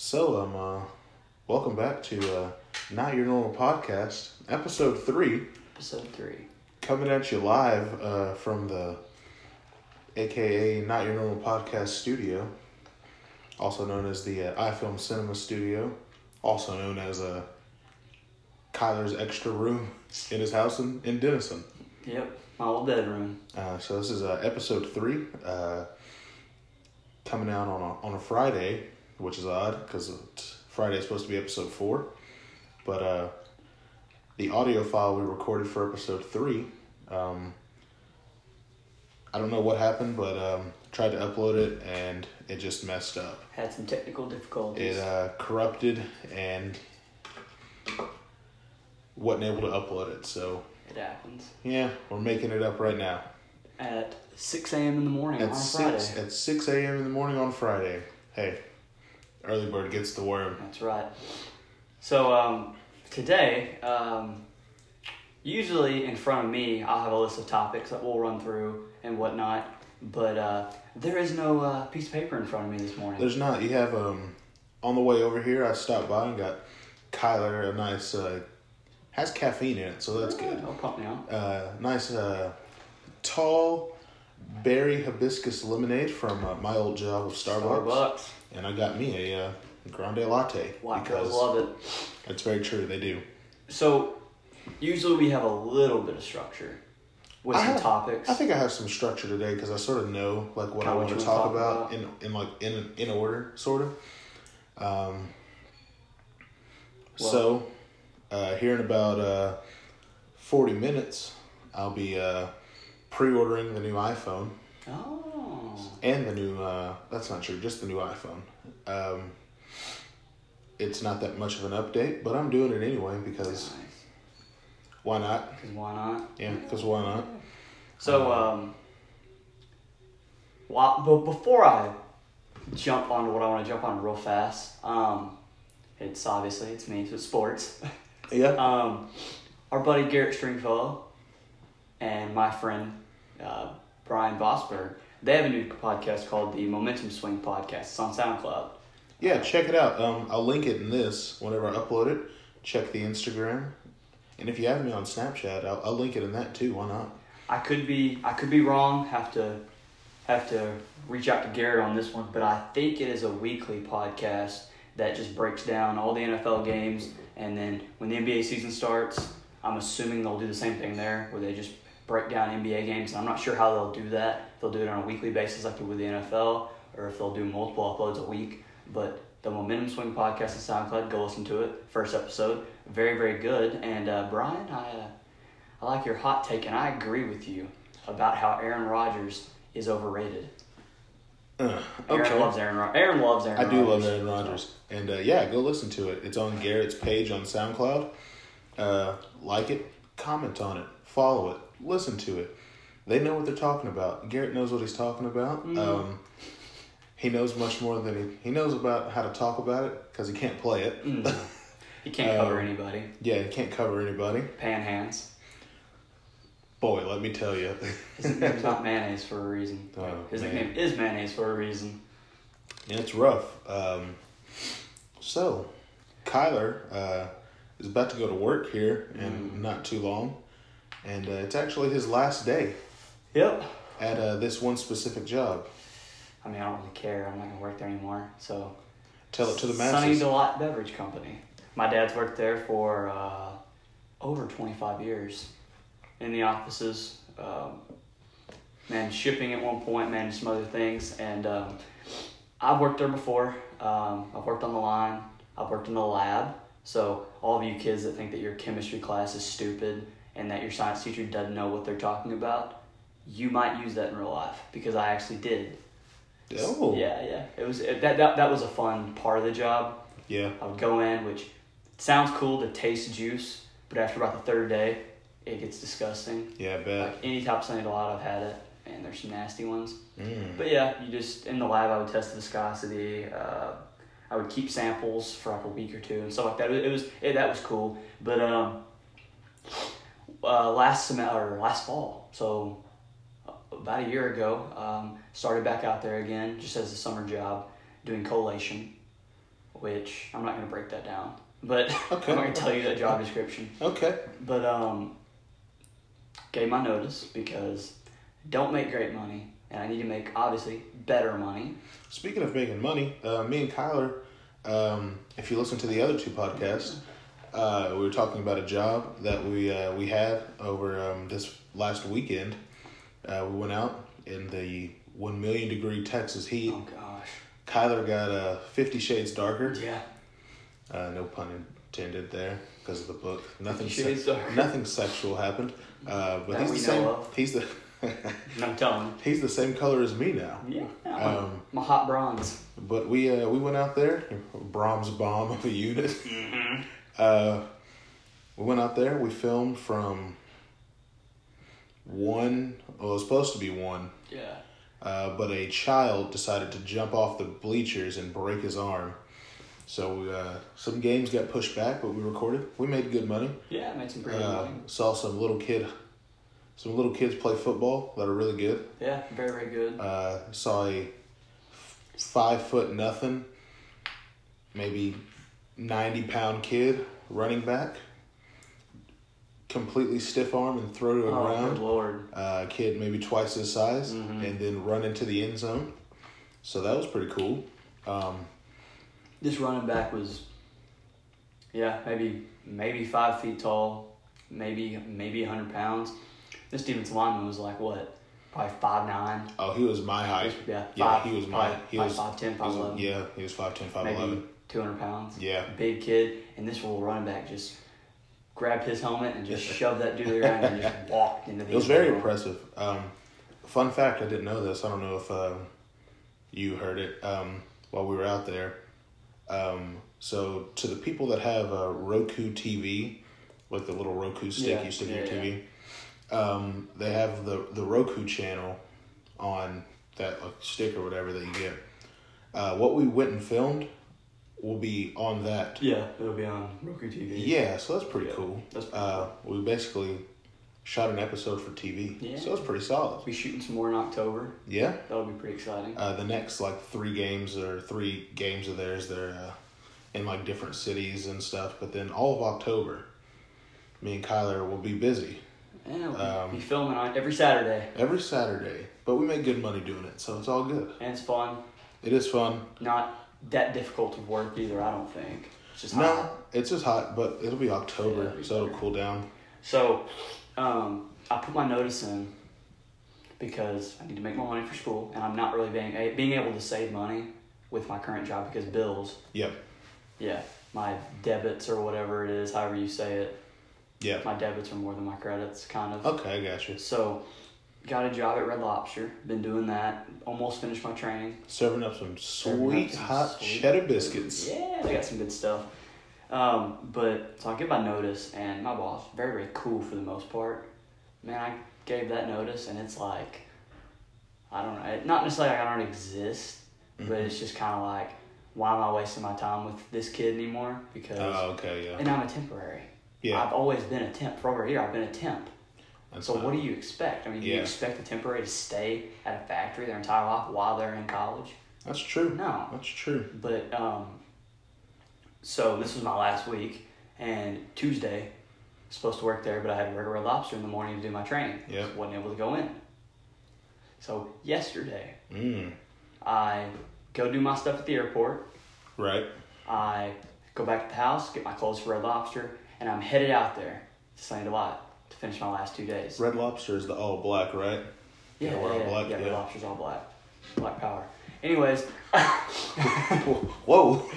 So, um, uh, welcome back to uh, Not Your Normal Podcast, episode three, Episode three. coming at you live uh, from the AKA Not Your Normal Podcast studio, also known as the uh, iFilm Cinema Studio, also known as uh, Kyler's extra room in his house in, in Denison. Yep, my old bedroom. Uh, so this is uh, episode three, uh, coming out on a, on a Friday, which is odd because Friday is supposed to be episode four, but uh, the audio file we recorded for episode three, um, I don't know what happened, but um, tried to upload it and it just messed up. Had some technical difficulties. It uh, corrupted and wasn't able to upload it. So it happens. yeah, we're making it up right now. At 6 a.m. in the morning At on six Friday. at six a.m. in the morning on Friday. Hey, early bird gets the worm. That's right. So um, today, um, usually in front of me, I'll have a list of topics that we'll run through and whatnot. But uh, there is no uh, piece of paper in front of me this morning. There's not. You have um, on the way over here. I stopped by and got Kyler a nice. Uh, has caffeine in it, so that's good. I'll pump out. Uh, nice uh, tall berry hibiscus lemonade from uh, my old job of Starbucks, Starbucks. And I got me a uh, grande latte White because love it. that's very true. They do. So usually we have a little bit of structure with I some have- topics. I think I have some structure today because I sort of know like what Kinda I want to talk, talk about, about. in in like in in order, sort of. Um, Well- so, uh, here in about uh, forty minutes, I'll be uh, pre-ordering the new iPhone oh. And the new. Uh, that's not true, just the new iPhone. Um, it's not that much of an update, but I'm doing it anyway because why not? 'Cause why not? Yeah, because why not? So, um, while, but before I jump onto what I want to jump on real fast, um, it's obviously it's me, so it's sports. Yeah. um, our buddy Garrett Stringfellow and my friend uh, Brian Vosberg, they have a new podcast called the Momentum Swing Podcast. It's on SoundCloud. Yeah, check it out. Um, I'll link it in this whenever I upload it. Check the Instagram, and if you have me on Snapchat, I'll, I'll link it in that too. Why not? I could be I could be wrong. Have to have to reach out to Garrett on this one, but I think it is a weekly podcast that just breaks down all the NFL games, and then when the NBA season starts, I'm assuming they'll do the same thing there, where they just break down NBA games. And I'm not sure how they'll do that. If they'll do it on a weekly basis like they would the NFL, or if they'll do multiple uploads a week. But the Momentum Swing podcast on SoundCloud, go listen to it. First episode, very very good. And uh, Brian, I. Uh, I like your hot take, and I agree with you about how Aaron Rodgers is overrated. Uh, Aaron loves Aaron. Ro- Aaron loves Aaron. I do love Aaron Rodgers, and uh, yeah, go listen to it. It's on Garrett's page on SoundCloud. Uh, like it, comment on it, follow it, listen to it. They know what they're talking about. Garrett knows what he's talking about. Mm. Um, he knows much more than he he knows about how to talk about it because he can't play it. Mm. He can't cover Um, anybody. Yeah, he can't cover anybody. Pan hands. Boy, let me tell you. His nickname's not mayonnaise for a reason. Oh, His man. nickname is mayonnaise for a reason. Yeah, it's rough. Um, so, Kyler uh, is about to go to work here in Mm. not too long, and uh, it's actually his last day Yep. at uh, this one specific job. I mean, I don't really care. I'm not gonna work there anymore. So. Tell it to the masses. Sunny. Delight Beverage Company. My dad's worked there for uh, over 25 years in the offices. Um, man, shipping at one point, managed some other things. And um, I've worked there before. Um, I've worked on the line, I've worked in the lab. So, all of you kids that think that your chemistry class is stupid and that your science teacher doesn't know what they're talking about, you might use that in real life because I actually did. Oh, Yeah, yeah. It was it, that, that that was a fun part of the job. yeah. I would go in, which sounds cool to taste juice, but after about the third day, it gets disgusting. Yeah, I bet. Like any type of Sunny lot, I've had it, and there's some nasty ones. Mm. But yeah, you just in the lab, I would test the viscosity. Uh, I would keep samples for like a week or two and stuff like that. It, it was it, that was cool. But um, uh, last semester or last fall, so about a year ago, um, started back out there again, just as a summer job, doing collation, which I'm not going to break that down, but Okay. I'm going to tell you that job description. Okay. But um, gave my notice because don't make great money, and I need to make obviously better money. Speaking of making money, uh, me and Kyler, um, if you listen to the other two podcasts, uh, we were talking about a job that we uh, we had over um, this last weekend. Uh, we went out in the one million degree Texas heat. Oh gosh. Kyler got uh, Fifty Shades Darker. Yeah. Uh, no pun intended there because of the book. Nothing. Darker. Nothing sexual happened. Uh, but That he's the same. of. He's the. I'm telling he's the same color as me now. Yeah. Um, my hot bronze. But we uh, we went out there, Brahms bomb of a unit. Mm-hmm. Uh, we went out there. We filmed from one. Well, it was supposed to be one, Yeah. uh, but a child decided to jump off the bleachers and break his arm. So uh, some games got pushed back, but we recorded. We made good money. Yeah, made some pretty good Uh, money. saw some little kid, some little kids play football that are really good. Yeah, very very good. Uh, saw a five foot nothing, maybe 90 pound kid running back completely stiff arm and throw to the oh, ground. Lord. Uh, kid maybe twice his size mm-hmm. and then run into the end zone. So that was pretty cool. Um, this running back was, yeah, maybe maybe five feet tall, maybe maybe hundred pounds. This defensive lineman was like what, probably five nine. Oh, he was my height. Yeah, yeah, five, he was my he was five ten, five eleven. Yeah, he was five ten, five maybe, eleven. 200 pounds. Yeah. Big kid. And this little running back just grabbed his helmet and just shoved that dude around and just walked into the. It was very impressive. Um, fun fact: I didn't know this. I don't know if uh, you heard it um, while we were out there. Um, so to the people that have a Roku TV, like the little Roku stick you stick in your yeah. TV, they have the the Roku channel on that like, stick or whatever that you get. Uh, what we went and filmed will be on that. Yeah, it'll be on Roku TV. Yeah, so that's pretty Yeah, cool. that's pretty Uh, we basically shot an episode for TV, Yeah. so it's pretty solid. We'll shooting some more in October. Yeah. That'll be pretty exciting. Uh, the next like three games or three games of theirs, they're uh, in like different cities and stuff. But then all of October, me and Kyler will be busy Yeah, we'll um, be filming on every Saturday, every Saturday. But we make good money doing it, so it's all good. and it's fun. It is fun. Not that difficult to work either. I don't think. It's just No, hot. it's just hot, but it'll be October, Yeah, it'll be so it'll cool down. So, um, I put my notice in because I need to make more money for school, and I'm not really being a- being able to save money with my current job because bills. Yep. Yeah, my debits or whatever it is, however you say it. Yeah. My debits are more than my credits, kind of. Okay, I got you. So, got a job at Red Lobster. Been doing that. Almost finished my training. Serving up some Serving up sweet some hot sweet- cheddar biscuits. Yeah, they got some good stuff. Um, but so I give my notice, and my boss very very cool for the most part. Man, I gave that notice, and it's like, I don't know, not necessarily like I don't exist, Mm-hmm. but it's just kind of like, why am I wasting my time with this kid anymore? Because Oh, okay, yeah. and I'm a temporary. Yeah. I've always been a temp for over a year. I've been a temp. That's So fine. what do you expect? I mean, do you expect a temporary to stay at a factory their entire life while they're in college? That's true. No. That's true. But um, so this was my last week, and Tuesday, supposed to work there, but I had to work at Red Lobster in the morning to do my training. Yeah. So wasn't able to go in. So yesterday, Mm. I go do my stuff at the airport. Right. I go back to the house, get my clothes for Red Lobster, and I'm headed out there to Sunny Delight to finish my last two days. Red Lobster is the all black, right? Yeah, Yeah, yeah, all black, yeah, Red. Lobster's all black. Black power. Anyways, Whoa.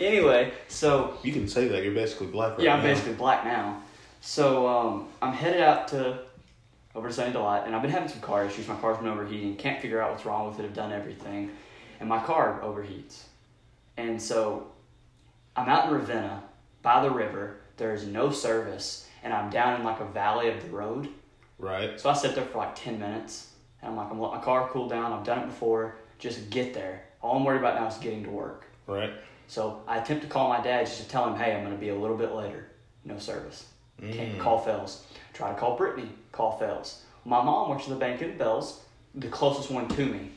anyway, so You can say that. You're basically black right yeah, I'm now. basically black now. So um, I'm headed out to over to Sunny Delight, and I've been having some car issues. My car's been overheating. Can't figure out what's wrong with it. I've done everything, and my car overheats. And so I'm out in Ravenna by the river. There's no service, and I'm down in like a valley of the road. Right. So I sit there for like 10 minutes, and I'm like, I'm letting my car cool down. I've done it before. Just get there. All I'm worried about now is getting to work. Right. So I attempt to call my dad just to tell him, hey, I'm going to be a little bit later. No service. Can't, mm. call fails. Try to call Brittany. Call fails. My mom works at the bank in Bells, the closest one to me.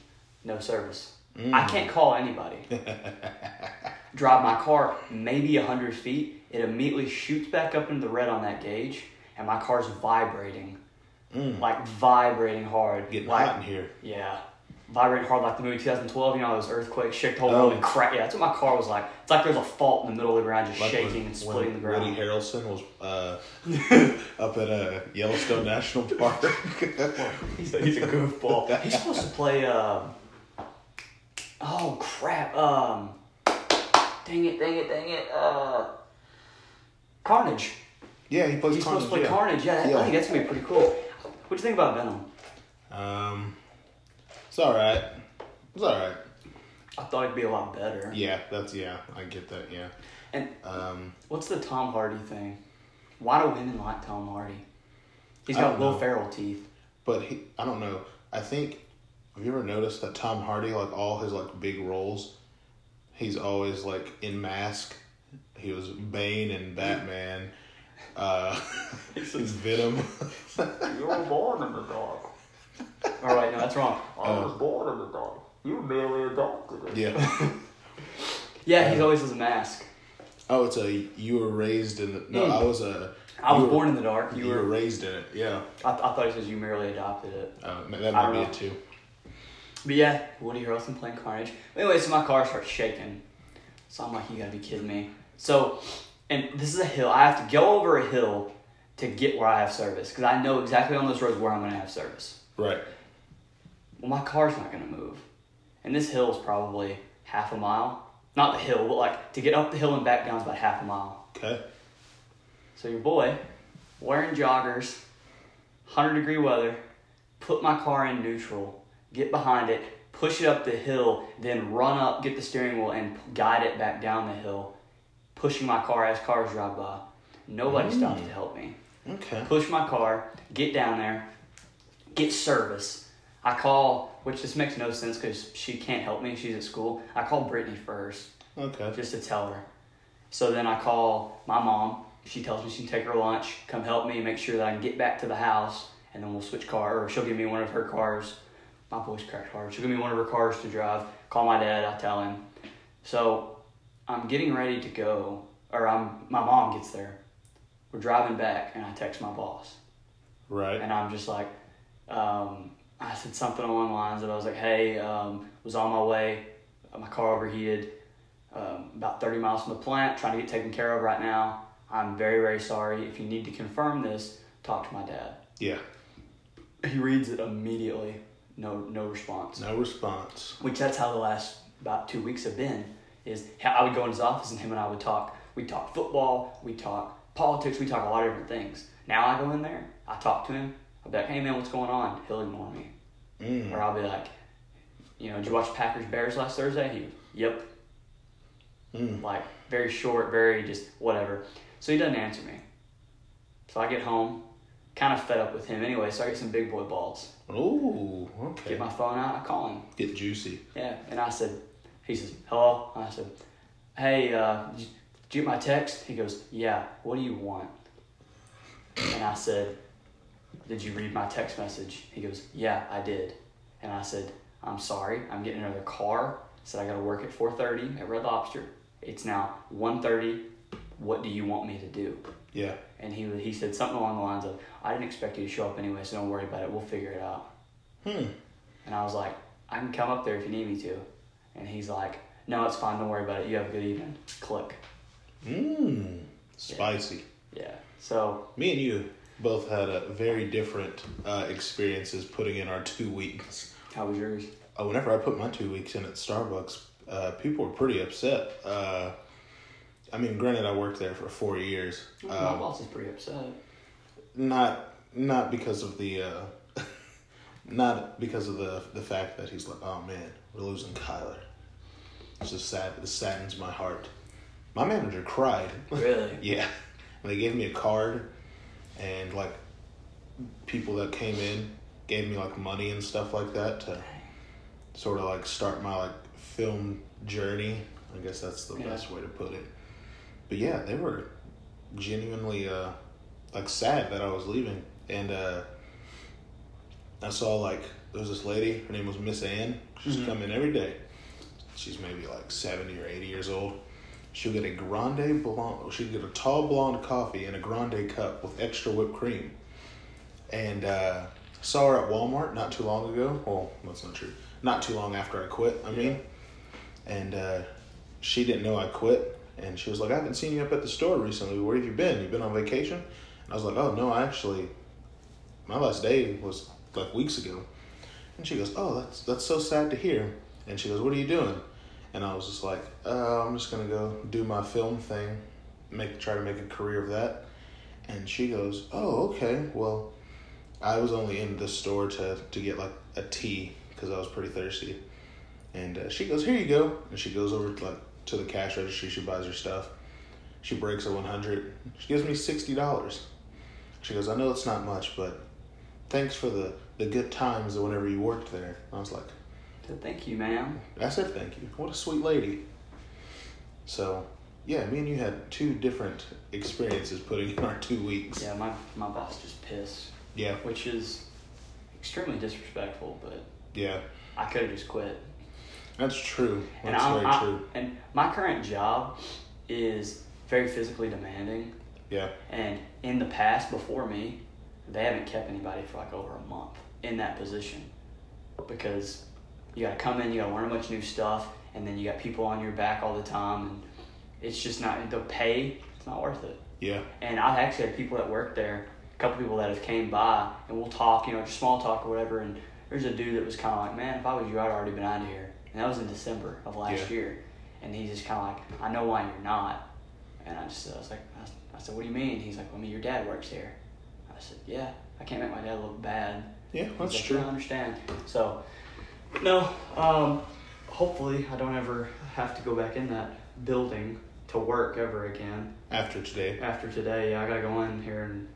No service. I mm. can't call anybody. drive my car maybe 100 feet, it immediately shoots back up into the red on that gauge, and my car's vibrating. Mm. Like vibrating hard. Getting like, hot in here. Yeah. Vibrating hard like the movie 2012, you know, those earthquakes shook the whole Oh. world and crack. Yeah, that's what my car was like. It's like there's a fault in the middle of the ground just Like shaking when, and splitting the ground. Woody Harrelson was uh, up at uh, Yellowstone National Park. He's a, he's a goofball. He's supposed to play. Um, oh crap! Um, dang it! Dang it! Dang it! Uh, Carnage. yeah, he plays He's Carnage. supposed to play yeah. Carnage. Yeah, I Yeah. think that's gonna be pretty cool. What do you think about Venom? Um, it's all right. It's all right. I thought it'd be a lot better. Yeah, that's yeah. I get that. Yeah. And Um, what's the Tom Hardy thing? Why do women like Tom Hardy? He's got Will know. Ferrell teeth. but he, I don't know. I think. Have you ever noticed that Tom Hardy, like all his like big roles, he's always like in mask. He was Bane and Batman. Uh, he's Venom. You were born in the dark. All right, no, that's wrong. I was born in the dark. You were merely adopted. it. yeah. Yeah, he's always has a mask. Oh, it's a you were raised in the. No, Mm. I was a. I was were- born in the dark. You, You were were. raised in it. Yeah. I, I thought he says you merely adopted it. Uh, that might be know. it too. But yeah, Woody Harrelson playing Carnage. Anyway, so my car starts shaking. So I'm like, you gotta be kidding me. So, and this is a hill. I have to go over a hill to get where I have service because I know exactly on those roads where I'm gonna have service. Right. Well, my car's not gonna move, and this hill is probably half a mile. Not the hill, but like to get up the hill and back down is about half a mile. Okay. So your boy, wearing joggers, 100 degree weather, put my car in neutral, get behind it, push it up the hill, then run up, get the steering wheel, and guide it back down the hill, pushing my car as cars drive by. Nobody mm. stops to help me. Okay. Push my car, get down there, get service. I call, which this makes no sense because she can't help me. She's at school. I call Brittany first Okay. just to tell her. So then I call my mom. She tells me she can take her lunch, come help me, make sure that I can get back to the house, and then we'll switch car. Or she'll give me one of her cars. My voice cracked hard. She'll give me one of her cars to drive. Call my dad. I tell him. So I'm getting ready to go, or I'm my mom gets there. We're driving back, and I text my boss, Right. and I'm just like, um, I said something along the lines of I was like, hey, um, was on my way, my car overheated um, about 30 miles from the plant, trying to get taken care of right now. I'm very, very sorry. If you need to confirm this, talk to my dad. Yeah. He reads it immediately. No, no response. No response. Which that's how the last about two weeks have been. Is how I would go in his office and him and I would talk. We talk football. We talk politics. We talk a lot of different things. Now I go in there. I talk to him. I'll be like, "Hey man, what's going on?" He'll ignore me, Mm. or I'll be like, "You know, did you watch Packers Bears last Thursday?" He, "Yep." Mm. like very short, very just whatever. So he doesn't answer me. So I get home, kind of fed up with him anyway. So I get some big boy balls. Ooh. Okay. Get my phone out. I call him. Get juicy. Yeah, and I said, he says, hello. I said, hey, uh, did you, get my text? He goes, yeah. What do you want? And I said, did you read my text message? He goes, yeah, I did. And I said, I'm sorry. I'm getting another car. I said I got to work at 4:30 at Red Lobster. It's now 1:30. What do you want me to do? Yeah. And he he said something along the lines of, I didn't expect you to show up anyway, so don't worry about it. We'll figure it out. Hmm. And I was like, I can come up there if you need me to. And he's like, No, it's fine. Don't worry about it. You have a good evening. Click. Mmm. Spicy. Yeah. So Me and you both had a very different uh, experiences putting in our two weeks. how was yours? Uh, whenever I put my two weeks in at Starbucks, uh, people were pretty upset. Uh, I mean, granted, I worked there for four years. My Um, boss is pretty upset. not not because of the uh, not because of the the fact that he's like, oh man, we're losing Kyler. It's just sad. It saddens my heart. My manager cried. Really? Yeah, and they gave me a card, and like people that came in gave me like money and stuff like that to sort of like start my like film journey. I guess that's the Yeah. best way to put it. But yeah, they were genuinely uh like sad that I was leaving, and uh I saw like there was this lady. Her name was Miss Ann. She's Mhm. come in every day. She's maybe like seventy or eighty years old, she'll get a grande blonde. She'll get a tall blonde coffee in a grande cup with extra whipped cream. And uh, saw her at Walmart not too long ago. Well, that's not true. Not too long after I quit. I mean, and uh, she didn't know I quit. And she was like, I haven't seen you up at the store recently. Where have you been? You've been on vacation? And I was like, Oh no, I actually, my last day was like weeks ago. And she goes, Oh, that's that's so sad to hear. And she goes, What are you doing? And I was just like, uh, I'm just gonna go do my film thing, make try to make a career of that. And she goes, Oh, okay. Well, I was only in the store to to get like a tea because I was pretty thirsty. And uh, she goes, Here you go. And she goes over to, like to the cash register. She buys her stuff. She breaks a one hundred. She gives me sixty dollars. She goes, I know it's not much, but thanks for the the good times whenever you worked there. I was like, So thank you, ma'am. I said thank you. What a sweet lady. So, yeah, me and you had two different experiences putting in our two weeks. Yeah, my my boss just pissed, Yeah, which is extremely disrespectful. But yeah. I could have just quit. That's true. And I'm, very I- true. And my current job is very physically demanding. Yeah, And in the past, before me, they haven't kept anybody for like over a month in that position because you got to come in, you got to learn a bunch of new stuff, and then you got people on your back all the time, and it's just not the pay. It's not worth it. yeah, And I've actually had people that work there, a couple people that have came by, and we'll talk, you know, just small talk or whatever. And there's a dude that was kind of like, man, if I was you, I'd already been out of here. And that was in December of last Yeah. year. And he's just kind of like, I know why you're not. And I just, I was like, I, said, what do you mean? He's like, well, I mean, your dad works here. I said, yeah, I can't make my dad look bad. yeah. That's like, true. I understand. So, no, um, hopefully I don't ever have to go back in that building to work ever again After today, after today. Yeah, I gotta go in here in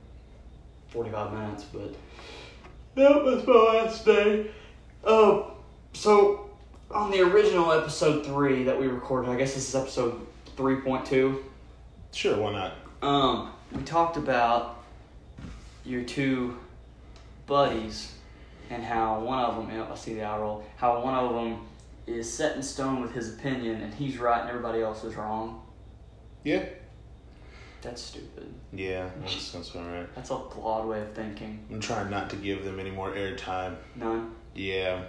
45 minutes, but that was my last day. Uh, so, on the original episode 3 that we recorded, I guess this is episode 3.2, sure. Why not? um, we talked about your two buddies and how one of them, I see the eye roll, how one of them is set in stone with his opinion and he's right and everybody else is wrong. Yeah, That's stupid. yeah. That's that's all right. That's a flawed way of thinking. I'm trying not to give them any more airtime. None. Yeah,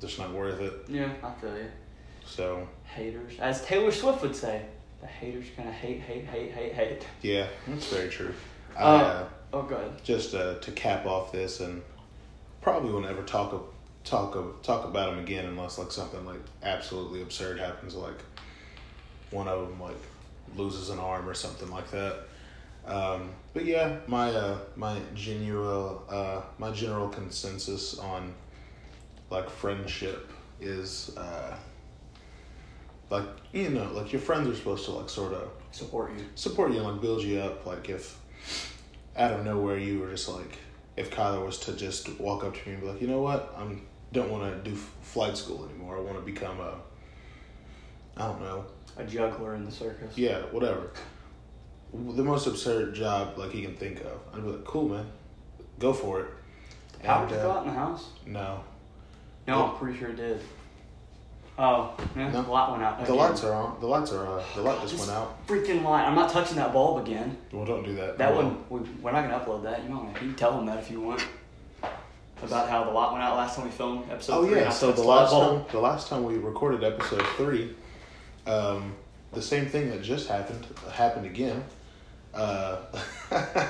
just not worth it. Yeah, I feel you. So Haters. As Taylor Swift would say, the haters gonna hate, hate, hate, hate, hate. yeah, that's very true. I, Uh, uh, Oh, go ahead. just uh, to cap off this, and probably won't ever talk of, talk of, talk about them again unless like something like absolutely absurd happens, like one of them like loses an arm or something like that. Um, but yeah, my uh, my genuine uh, my general consensus on like friendship is uh, like you know like your friends are supposed to like sort of Support you. support you and like build you up. Like if out of nowhere you were just like, if Kyler was to just walk up to me and be like, you know what, I'm don't want to do f- flight school anymore. I want to become a, I don't know, A juggler in the circus. yeah, whatever. The most absurd job like he can think of. I'd be like, cool man, go for it. Power And, just uh, go out in the house? No, No, I'm pretty sure it did. Oh, yeah, No. the light went out. the again. lights are on. The lights are. Uh, the light just went out. Freaking light. I'm not touching that bulb again. Well, don't do that. That one, we, we're not gonna upload that. You know, you can tell them that if you want. About how the light went out last time we filmed episode Oh three. yeah, so the last time the last time we recorded episode three, um, the same thing that just happened happened again. Uh,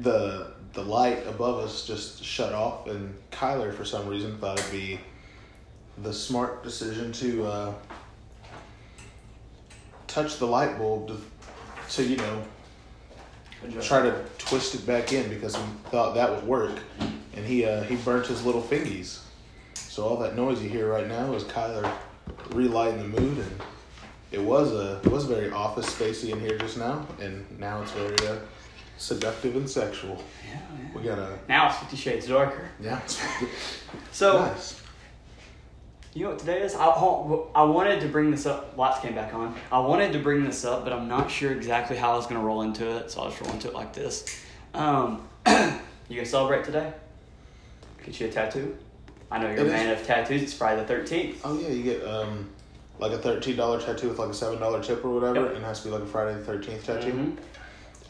the the light above us just shut off, and Kyler for some reason thought it'd be the smart decision to uh, touch the light bulb to, to you know try to twist it back in because he thought that would work, and he uh, he burnt his little fingies. So all that noise you hear right now is Kyler relighting the mood, and it was a it was very office spacey in here just now, and now it's very uh, seductive and sexual. Yeah, yeah. We got a Now it's Fifty Shades Darker. yeah, So nice. You know what today is? I, I wanted to bring this up. Lights came back on. I wanted to bring this up, but I'm not sure exactly how I was gonna roll into it, so I'll just roll into it like this. Um, you gonna celebrate today? Get you a tattoo? I know you're It a man is- of tattoos. It's Friday the thirteenth. Oh yeah, you get um, like a thirteen dollar tattoo with like a seven dollar tip or whatever, Yep. and it has to be like a Friday the thirteenth tattoo. Mhm.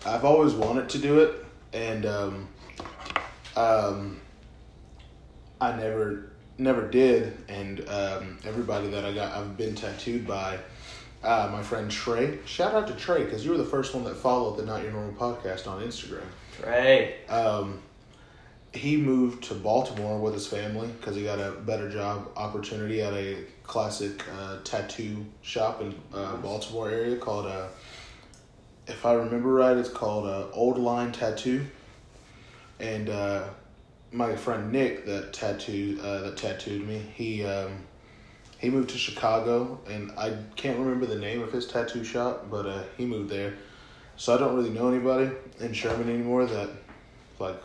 I've always wanted to do it, and um, um, I never never did. And um, everybody that I got, I've been tattooed by. Uh, my friend Trey. Shout out to Trey because you were the first one that followed the Not Your Normal podcast on Instagram. Trey. Um, he moved to Baltimore with his family because he got a better job opportunity at a classic uh, tattoo shop in uh, Baltimore area called, uh, if I remember right, it's called uh, Old Line Tattoo. And uh, my friend Nick that tattooed uh, that tattooed me, he um, he moved to Chicago, and I can't remember the name of his tattoo shop, but uh, he moved there. So I don't really know anybody in Sherman anymore that like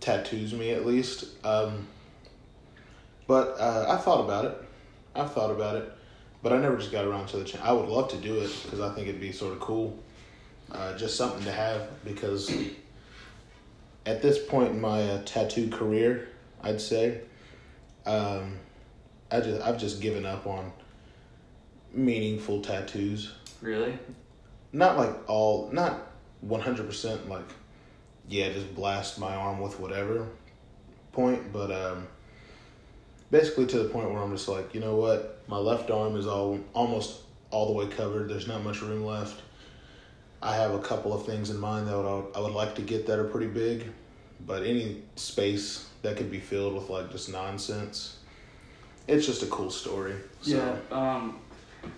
tattoos me at least. Um, but uh, I thought about it. I've thought about it, but I never just got around to the. Ch- I would love to do it because I think it'd be sort of cool, uh, just something to have. Because at this point in my uh, tattoo career, I'd say, um, I just I've just given up on meaningful tattoos. Really? not like all not 100% like yeah just blast my arm with whatever point but um basically to the point where i'm just like you know what? My left arm is all almost all the way covered. There's not much room left i have a couple of things in mind that would, i would like to get that are pretty big but any space that could be filled with like just nonsense it's just a cool story so Yeah. Um,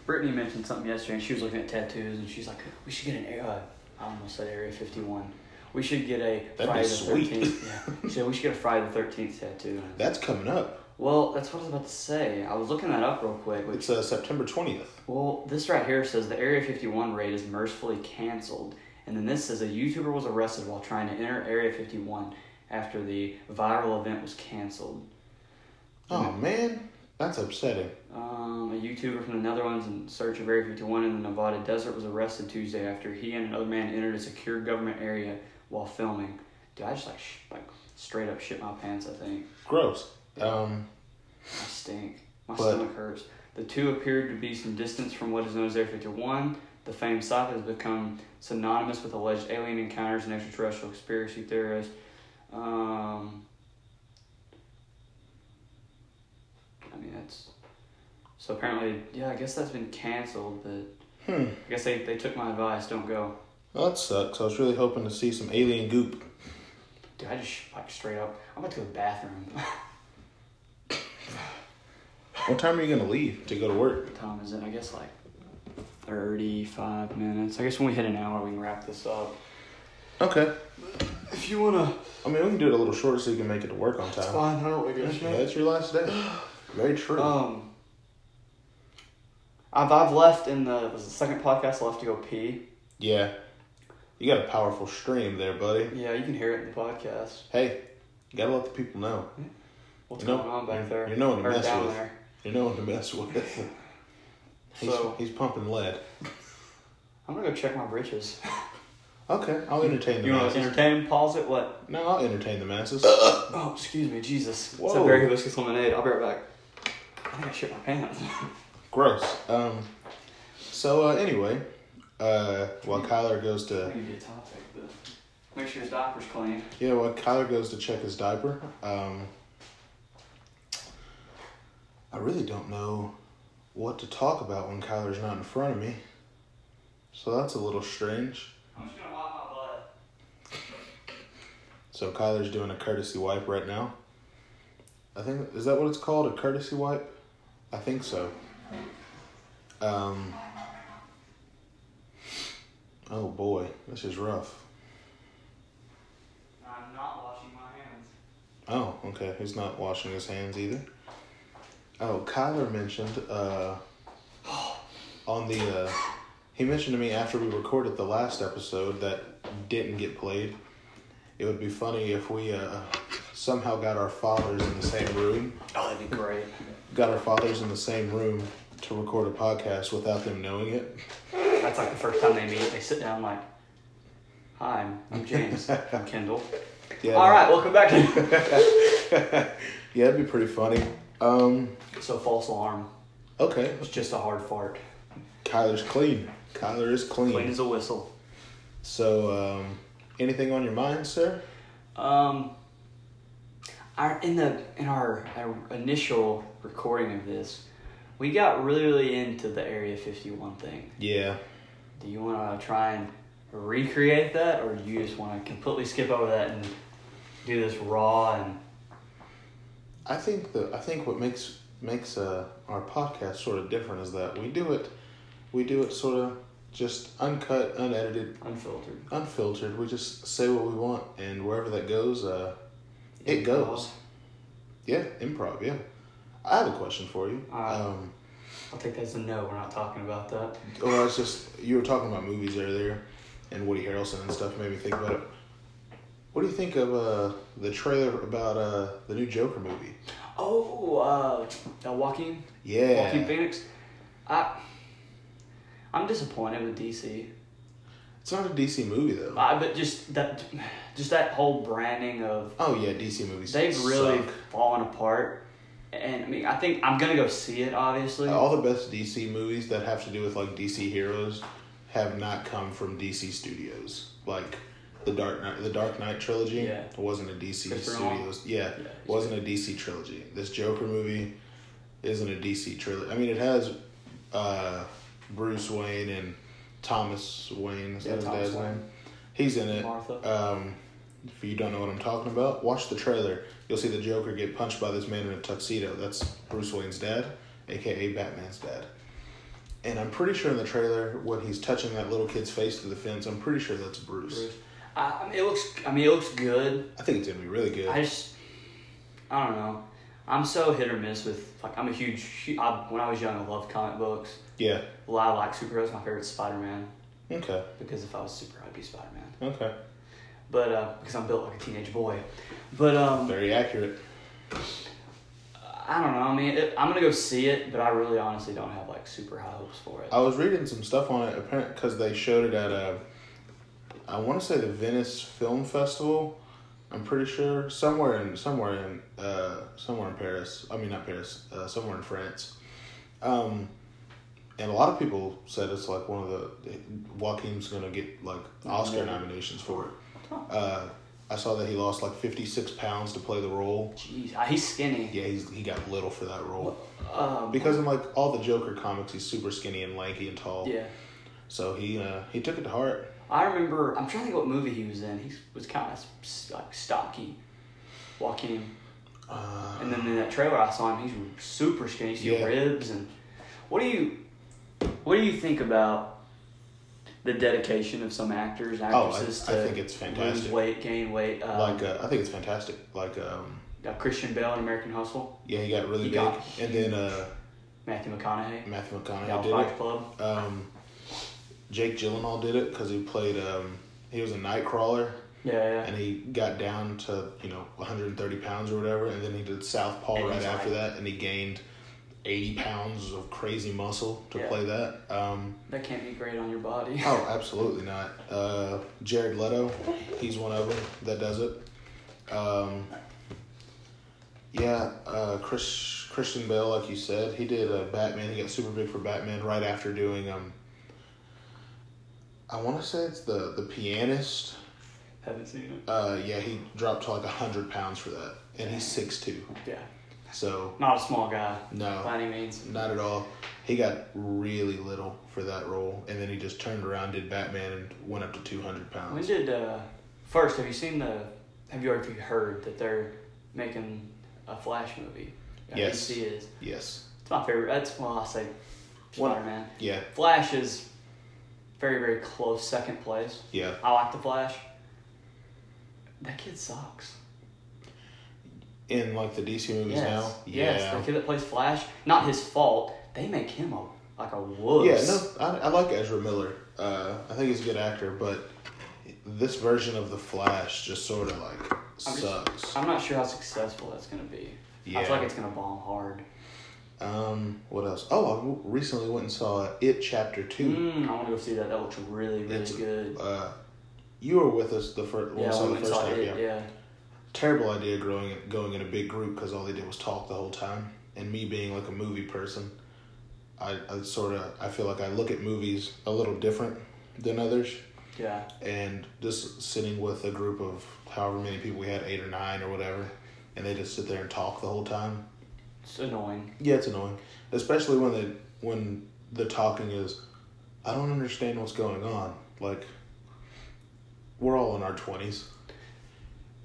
Brittany mentioned something yesterday, and she was looking at tattoos, and she's like, "We should get an uh, I almost said Area Fifty One. We should get a That'd be Friday the sweet. Thirteenth. Yeah. She said we should get a Friday the Thirteenth tattoo. that's coming up Well, that's what I was about to say. I was looking that up real quick. Which, it's uh, september 20th well, this right here says the Area 51 raid is mercifully canceled. And then this says a YouTuber was arrested while trying to enter Area 51 after the viral event was canceled. oh man that's upsetting Um, a YouTuber from the Netherlands in search of Area 51 in the Nevada desert was arrested Tuesday after he and another man entered a secure government area while filming. Dude, I just like sh- like straight up shit my pants. I think Gross. Um, I stink. My But- stomach hurts. The two appeared to be some distance from what is known as Area 51. The famed site has become synonymous with alleged alien encounters and extraterrestrial conspiracy theorists. Um, I mean, that's. So apparently, yeah, I guess that's been canceled, but hmm. I guess they, they took my advice don't go. Well, that sucks. I was really hoping to see some alien goop. Dude, I just, like, straight up, I'm about to go to the bathroom. What time are you gonna leave to go to work? What time is it? I guess, like, 35 minutes. I guess when we hit an hour, we can wrap this up. Okay. If you wanna, I mean, we can do it a little short so you can make it to work on time. fine. I don't really give a Yeah, shit. it's your last day. Very true. Um, I've I've left in the was the second podcast. I left to go pee. yeah. You got a powerful stream there, buddy. Yeah, you can hear it in the podcast. Hey, you gotta let the people know. What's You know, going on back there? you're knowing to mess down with. there. You know what to mess with. He's, So- he's pumping lead. I'm gonna go check my britches. Okay, I'll entertain the You want masses. to entertain? Pause it. What? no, I'll entertain the masses. Oh, excuse me, Jesus. It's a Whoa. berry hibiscus lemonade. I'll be right back. I think I shit my pants. Gross. Um. So uh, anyway, uh, while Kyler goes to Maybe a topic, but make sure his diaper's clean. Yeah, well, Kyler goes to check his diaper. Um, I really don't know what to talk about when Kyler's not in front of me. So that's a little strange. I'm just gonna wipe my butt. So Kyler's doing a courtesy wipe right now. I think is that what it's called? A courtesy wipe? I think so. Um. Oh boy, this is rough. I'm not washing my hands. Oh, okay. He's not washing his hands either. Oh, Kyler mentioned uh, on the. Uh, he mentioned to me after we recorded the last episode that didn't get played. It would be funny if we uh, somehow got our fathers in the same room, Oh, that'd be great. got our fathers in the same room to record a podcast without them knowing it. That's like the first time they meet. They sit down like, "Hi, I'm- I'm James. I'm Kendall." Yeah. All right, welcome back to. yeah, it'd be pretty funny. Um, So false alarm. Okay. It was just a hard fart. Kyler's clean. Kyler is clean. Clean as a whistle. So, um, anything on your mind, sir? Um, our in the in our, our initial recording of this, we got really really into the Area Fifty One thing. Yeah. Do you want to try and recreate that, or do you just want to completely skip over that and do this raw and? I think the I think what makes makes uh, our podcast sort of different is that we do it we do it sort of just uncut, unedited, Unfiltered. unfiltered. We just say what we want, and wherever that goes, uh, it goes. Yeah, improv. Yeah. I have a question for you. Alright. Um, I'll take that as a no. We're not talking about that. well, it's just you were talking about movies earlier, and Woody Harrelson and stuff made me think about it. What do you think of uh, the trailer about uh, the new Joker movie? Oh, uh, uh Joaquin. Yeah. Joaquin Phoenix. I. I'm disappointed with DC. It's not a DC movie though. I, but just that, just that whole branding of Oh yeah, DC movies. they've really suck. fallen apart. And I mean, I think I'm gonna go see it. Obviously, All the best DC movies that have to do with like DC heroes have not come from DC Studios. Like the Dark Knight, the Dark Knight trilogy Yeah. wasn't a DC Studios. Yeah, Yeah, wasn't a DC trilogy. This Joker movie isn't a DC trilogy. I mean, it has uh, Bruce Wayne and Thomas Wayne. Is Yeah, Thomas Wayne. name? He's in it. Martha. Um, if you don't know what I'm talking about, watch the trailer. You'll see the Joker get punched by this man in a tuxedo. That's Bruce Wayne's dad, aka Batman's dad. And I'm pretty sure in the trailer, when he's touching that little kid's face to the fence, I'm pretty sure that's Bruce. Bruce. I, I mean, it looks. I mean, it looks good. I think it's gonna be really good. I just, I don't know. I'm so hit or miss with like I'm a huge. hu- I, when I was young, I loved comic books. yeah. Well, I like superheroes. My favorite's Spider Man Okay. because if I was super, I'd be Spider Man. Okay. But uh, because I'm built like a teenage boy. But um, Very accurate. I don't know. I mean, it, I'm gonna go see it, but I really honestly don't have like super high hopes for it. I was reading some stuff on it, apparent because they showed it at a, I want to say the Venice Film Festival. I'm pretty sure somewhere in somewhere in uh, somewhere in Paris. I mean not Paris. Uh, somewhere in France. Um, and a lot of people said it's like one of the Joaquin's gonna get like Oscar nominations for it. Uh, I saw that he lost like 56 pounds to play the role. Jeez, uh, he's skinny. Yeah, he's he got little for that role Um, because in like all the Joker comics, he's super skinny and lanky and tall. yeah, So he uh, he took it to heart. I remember. I'm trying to think what movie he was in. He was kind of like stocky, Joaquin. Uh, And then in that trailer I saw him, he's super skinny. See Yeah. ribs and what do you what do you think about the dedication of some actors, Oh, I- actresses I to think it's lose fantastic. weight, gain weight? Um, like uh, I think it's fantastic. Like um, uh, Christian Bale in American Hustle, yeah, he got really He big, got and then uh, Matthew McConaughey, Matthew McConaughey did Fight it. Club. Um, Jake Gyllenhaal did it because he played. Um, he was a Nightcrawler, Yeah, yeah. and he got down to you know 130 pounds or whatever, and then he did Southpaw And right after like- that, and he gained 80 pounds of crazy muscle to Yeah. play that. Um, That can't be great on your body. Oh, absolutely not. Uh, Jared Leto, he's one of them that does it. Um, yeah, uh, Chris Christian Bale, like you said, he did uh, Batman. He got super big for Batman right after doing. Um, I want to say it's the the pianist. Haven't seen it. Uh, yeah, he dropped to like hundred pounds for that, and he's six two. Yeah, So not a small guy no, by any means. not at all. He got really little for that role, and then he just turned around, did Batman, and went up to two hundred pounds. When did uh, first? Have you seen the? Have you already heard that they're making a Flash movie? Yeah, Yes. Yes. It's my favorite. That's well, I say Spider Man. Yeah. Flash is very very close second place. Yeah. I like the Flash. That kid sucks. In like the DC movies Yes. now. Yes. Yeah. The kid that plays Flash, not his fault. They make him a like a wuss. Yeah. No, I, I like Ezra Miller. Uh, I think he's a good actor, but this version of the Flash just sort of like I'm just- sucks. I'm not sure how successful that's gonna be. Yeah. I feel like it's gonna bomb hard. Um. What else? Oh, I recently went and saw It Chapter Two. Mm, I want to go see that. That looks really really It's- good. Uh, you were with us the first. Yeah, we saw the first time. it. Yeah. Yeah. Terrible idea growing going in a big group because all they did was talk the whole time, and me being like a movie person, I, I sort of I feel like I look at movies a little different than others, Yeah. and just sitting with a group of however many people we had, eight or nine or whatever, and they just sit there and talk the whole time. It's annoying. Yeah, it's annoying, especially when they when the talking is, I don't understand what's going on. Like, we're all in our twenties.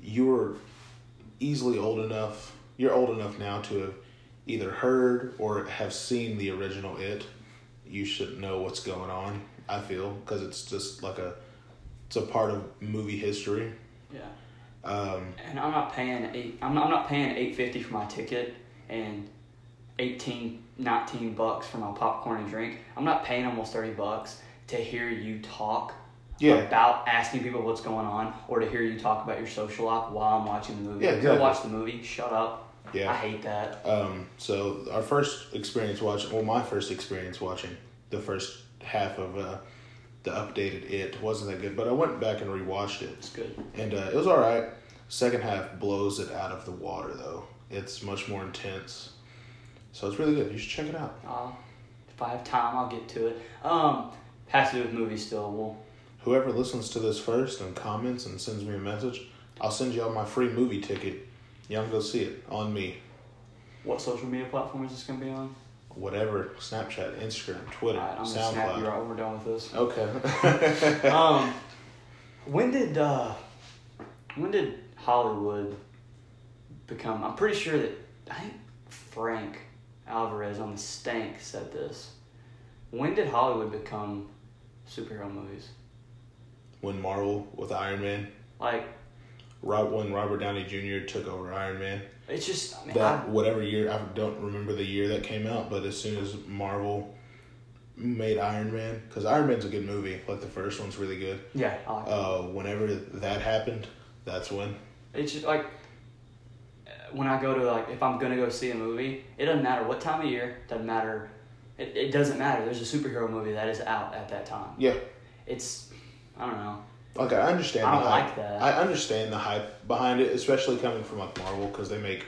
You're easily old enough. You're old enough now to have either heard or have seen the original It. You should know what's going on. I feel because it's just like a, it's a part of movie history. Yeah. Um, And I'm not paying eight. I'm not, I'm not paying eight fifty for my ticket and 18, 19 bucks for my popcorn and drink. I'm not paying almost thirty bucks to hear you talk Yeah. about asking people what's going on, or to hear you talk about your social life while I'm watching the movie. Yeah, Go watch the movie. Shut up. yeah. I hate that. Um, so our first experience watching, well, my first experience watching the first half of uh, the updated It wasn't that good, but I went back and rewatched it, It's good. and uh, it was all right. Second half blows it out of the water, though. It's much more intense, so it's really good. You should check it out. Uh, if I have time, I'll get to it. Um, has to do with movies still. Well, Whoever listens to this first and comments and sends me a message, I'll send y'all my free movie ticket. Y'all can go see it on me. what social media platform is this gonna be on? Whatever, Snapchat, Instagram, Twitter, Alright, I'm gonna snap you right when we're done with this. Okay. um, when did uh, when did Hollywood become? I'm pretty sure that I think Frank Alvarez on the Stank said this. When did Hollywood become superhero movies? when Marvel with Iron Man, Like Right when Robert Downey Jr. took over Iron Man, it's just I mean, that I, whatever year I don't remember the year that came out, but as soon as Marvel made Iron Man, because Iron Man's a good movie, like the first one's really good. yeah, I like. Uh, whenever that happened, that's when. It's just like when I go to like if I'm gonna go see a movie, it doesn't matter what time of year. Doesn't matter. It, it doesn't matter. There's a superhero movie that is out at that time. Yeah, It's I don't know. like I understand. I don't like that. I understand the hype behind it, especially coming from like Marvel, because they make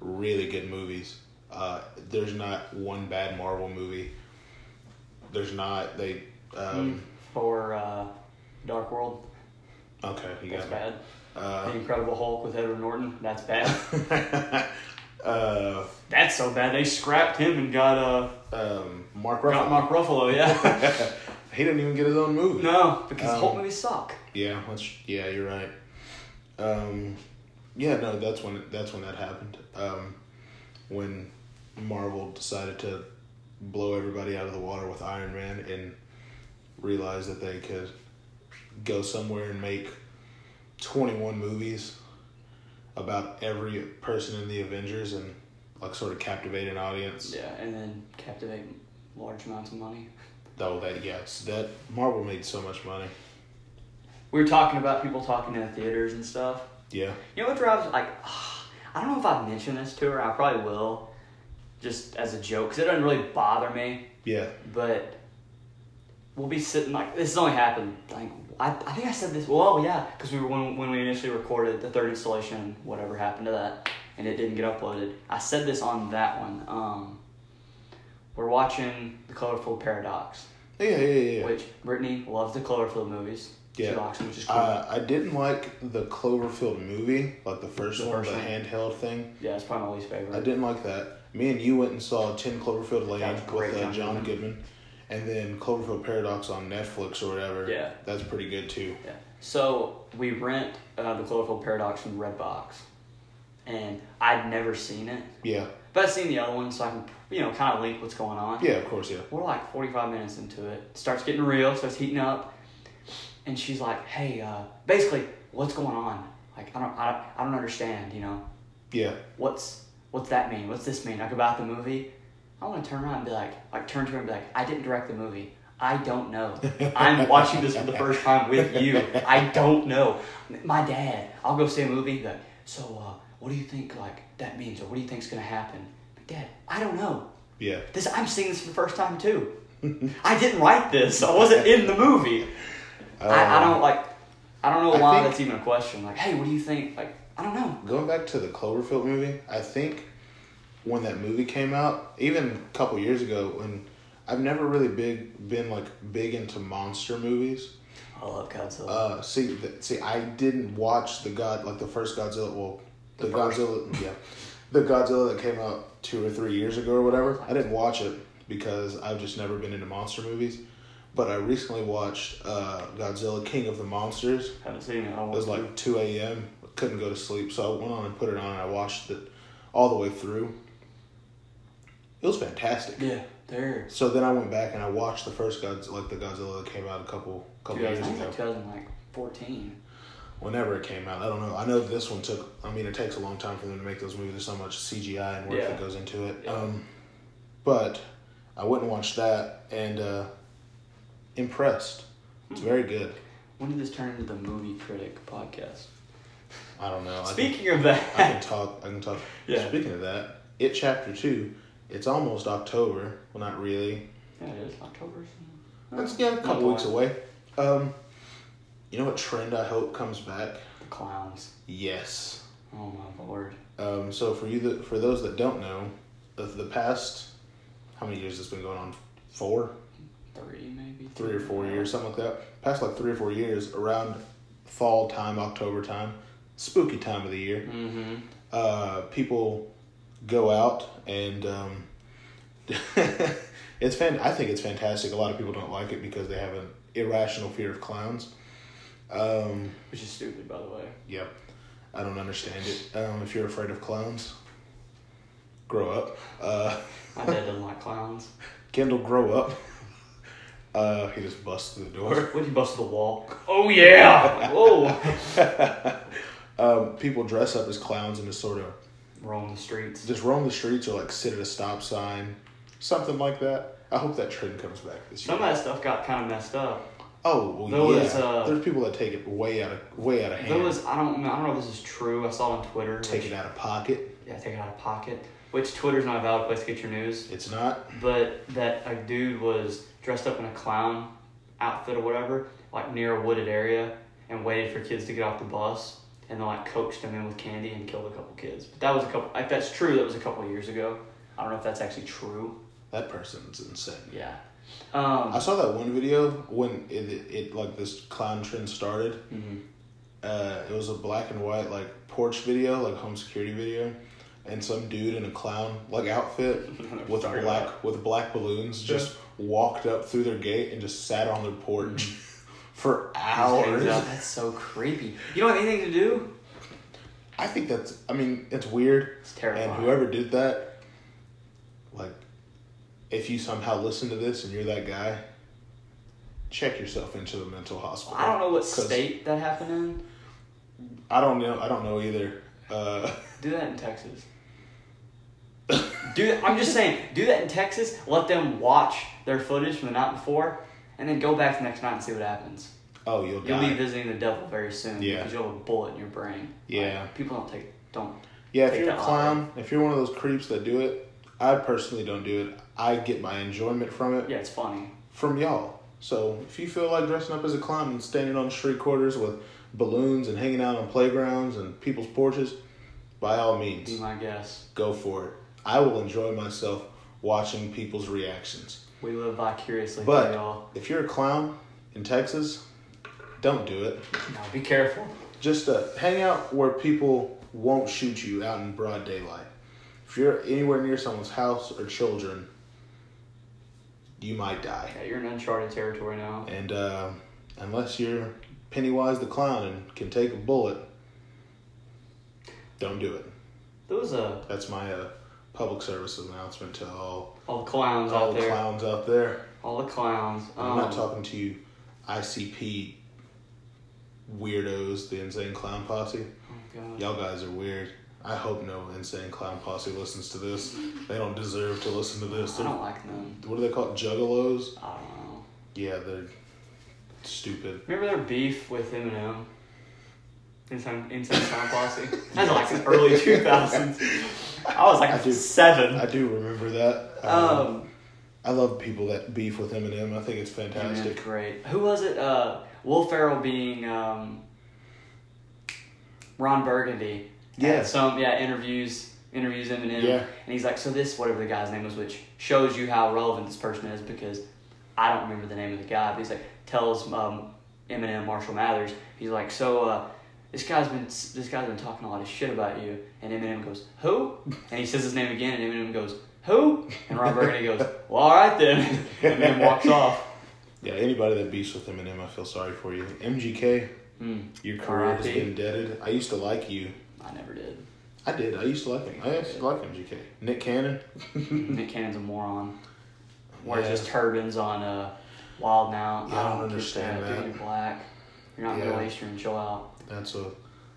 really good movies. Uh, there's not one bad Marvel movie. There's not they. Um, Thor uh, Dark World, Okay, you that's got bad. it. Uh, the Incredible Hulk with Edward Norton, that's bad. uh, that's so bad they scrapped him and got uh um, Mark got Ruffalo. Mark Ruffalo. Yeah. he didn't even get his own movie. no, because Um, Hulk movies suck. Yeah, that's yeah, you're right. Um, yeah, no, that's when that's when that happened. Um, when Marvel decided to blow everybody out of the water with Iron Man and realized that they could go somewhere and make twenty one movies about every person in the Avengers and like sort of captivate an audience. Yeah, and then captivate large amounts of money. Though that yes, that Marvel made so much money. We were talking about people talking in the theaters and stuff. Yeah. You know what drives like I don't know if I've mentioned this to her. I probably will, just as a joke, because it doesn't really bother me. Yeah. But we'll be sitting like this has only happened. Like I, I think I said this. Well, yeah, because we were when when we initially recorded the third installation. Whatever happened to that, and it didn't get uploaded. I said this on that one. Um, we're watching the Cloverfield Paradox, Yeah, yeah, yeah. yeah. which Brittany loves the Cloverfield movies. She Yeah. likes them, which is cool. Uh, I didn't like the Cloverfield movie, like the first The one, first the one. handheld thing. yeah, it's probably my least favorite. I didn't like that. Me and you went and saw Ten Cloverfield Lane with uh, John John Goodman. Goodman, and then Cloverfield Paradox on Netflix or whatever. Yeah. that's pretty good too. Yeah. So we rent uh, the Cloverfield Paradox from Redbox, and I'd never seen it, Yeah, but I've seen the other one, so I can you know kind of link what's going on. yeah, of course, yeah. We're like forty five minutes into it. It starts getting real, starts heating up, and she's like, "Hey, uh, basically, what's going on? Like, I don't, I don't, I don't understand. You know, Yeah, what's what's that mean? What's this mean? Like about the movie? I want to turn around and be like, like turn to her and be like, I didn't direct the movie. I don't know. I'm watching this for the first time with you. I don't know. My dad, I'll go see a movie. Like, so uh, what do you think like that means, or what do you think's gonna happen? Like, Dad, I don't know. yeah. This I'm seeing this for the first time too. I didn't write this. I wasn't in the movie. I, I Um, don't like. I don't know why that's even a question. Like, hey, what do you think? Like, I don't know. Going back to the Cloverfield movie, I think when that movie came out, even a couple years ago, when I've never really big been like big into monster movies. I love Godzilla. Uh, see, th- see, I didn't watch the God like the first Godzilla. Well, the, The. Godzilla, yeah, the Godzilla that came out two or three years ago or whatever. I didn't watch it because I've just never been into monster movies. But I recently watched uh, Godzilla King of the Monsters. Haven't seen it. It was like two a.m. Couldn't go to sleep, so I went on and put it on and I watched it all the way through. It was fantastic. yeah, there. So then I went back and I watched the first Godzilla, like the Godzilla that came out a couple couple years think ago. like 2014. Whenever it came out, I don't know. I know this one took. I mean, it takes a long time for them to make those movies. There's so much CGI and work Yeah. that goes into it. Yeah. Um, but I went and watched that and uh, impressed. It's Hmm. very good. When did this turn into the movie critic podcast? I don't know. Can, Speaking of that, I can talk. I can talk. Yeah. Speaking of that, it chapter two. It's almost October. Well, not really. yeah, it is October. It's yeah, a couple weeks away. Um, you know what trend I hope comes back? The clowns. Yes. Oh my lord. Um, so for you that for those that don't know, of the past, how many years has this been going on? Four, Three maybe. three or four years, something like that. Past like three or four years, around fall time, October time, spooky time of the year. Mm-hmm. Uh, people go out and um, it's fan. I think it's fantastic. A lot of people don't like it because they have an irrational fear of clowns. Um, Which is stupid, by the way. Yep. I don't understand it. Um, if you're afraid of clowns, grow up. Uh, My dad doesn't like clowns. Kendall, grow up. Uh, he just busts through the door. What if you busted the wall? Oh yeah! Like, whoa! Um, people dress up as clowns and just sort of Roam the streets. just roam the streets or like sit at a stop sign, something like that. I hope that trend comes back this year. Some of that stuff got kind of messed up. oh, well, There yeah. was, uh, There's people that take it way out of way out of hand. There was I don't know I don't know if this is true. I saw it on Twitter. take which- it out of pocket. Yeah, take it out of pocket. Which Twitter's not a valid place to get your news. It's not. But that a dude was dressed up in a clown outfit or whatever, like near a wooded area, and waited for kids to get off the bus, and then like coaxed them in with candy and killed a couple kids. But that was a couple. If that's true, that was a couple years ago. I don't know if that's actually true. That person's insane. Yeah. Um, I saw that one video when it, it, it like this clown trend started. mhm. Uh, it was a black and white like porch video, like home security video, and some dude in a clown like outfit with black about with black balloons just walked up through their gate and just sat on their porch for hours. That's so creepy. You don't have anything to do? I think that's. I mean, it's weird, It's terrifying. and whoever did that, like, if you somehow listen to this and you're that guy, check yourself into the mental hospital. I don't know what state that happened in. I don't know. I don't know either. Uh, Do that in Texas. do I'm just saying, do that in Texas. Let them watch their footage from the night before, and then go back the next night and see what happens. oh, you'll You'll die. be visiting the devil very soon. Yeah. because you'll have a bullet in your brain. Yeah. Like, people don't take don't. Yeah, if you're a clown, if you're one of those creeps that do it, I personally don't do it. I get my enjoyment from it Yeah, it's funny. from y'all. So if you feel like dressing up as a clown and standing on street corners with balloons and hanging out on playgrounds and people's porches, by all means, Be my guess. go for it. I will enjoy myself watching people's reactions. We live vicariously But- through y'all. If you're a clown in Texas, don't do it. Now be careful. Just uh, hang out where people won't shoot you out in broad daylight. If you're anywhere near someone's house or children, you might die. Yeah, you're in uncharted territory now. And uh, unless you're Pennywise the clown and can take a bullet, don't do it. There was a That's my uh, public service announcement to all, all the clowns all out the there. clowns out there. All the clowns. I'm not Um, talking to you, ICP weirdos, the Insane Clown Posse. Oh god. Y'all guys are weird. I hope no Insane Clown Posse listens to this. They don't deserve to listen to this. I They're, don't like them. what do they call? Juggalos? I don't know. Yeah, they're stupid. Remember their beef with Eminem? Insane, Insane Clown Posse? That's like in early 2000s. I was like I do. seven. I do remember that. Um, Um, I love people that beef with Eminem. I think it's fantastic. Eminem's great. Who was it? Uh, Will Ferrell being um, Ron Burgundy. Yeah. Some yeah interviews interviews Eminem, Yeah. and he's like, "So this whatever the guy's name was, which shows you how relevant this person is because I don't remember the name of the guy, but he's like tells um, Eminem Marshall Mathers, he's like, "So uh, this guy's been this guy's been talking a lot of shit about you," and Eminem goes, "Who?" and he says his name again, and Eminem goes, "Who?" and Ron Burgundy goes, "Well, all right then," and then walks off. Yeah, anybody that beefs with Eminem, I feel sorry for you. MGK, Mm, your career has been deaded. I used to like you. I never did. I did. I used to like him. I used to like MGK. Nick Cannon. Nick Cannon's a moron. Wears Yeah. his turbans on uh, Wild 'N Out. Yeah, I don't get understand Dude, that. You're black. You're not Yeah. Middle Eastern. Chill out. That's a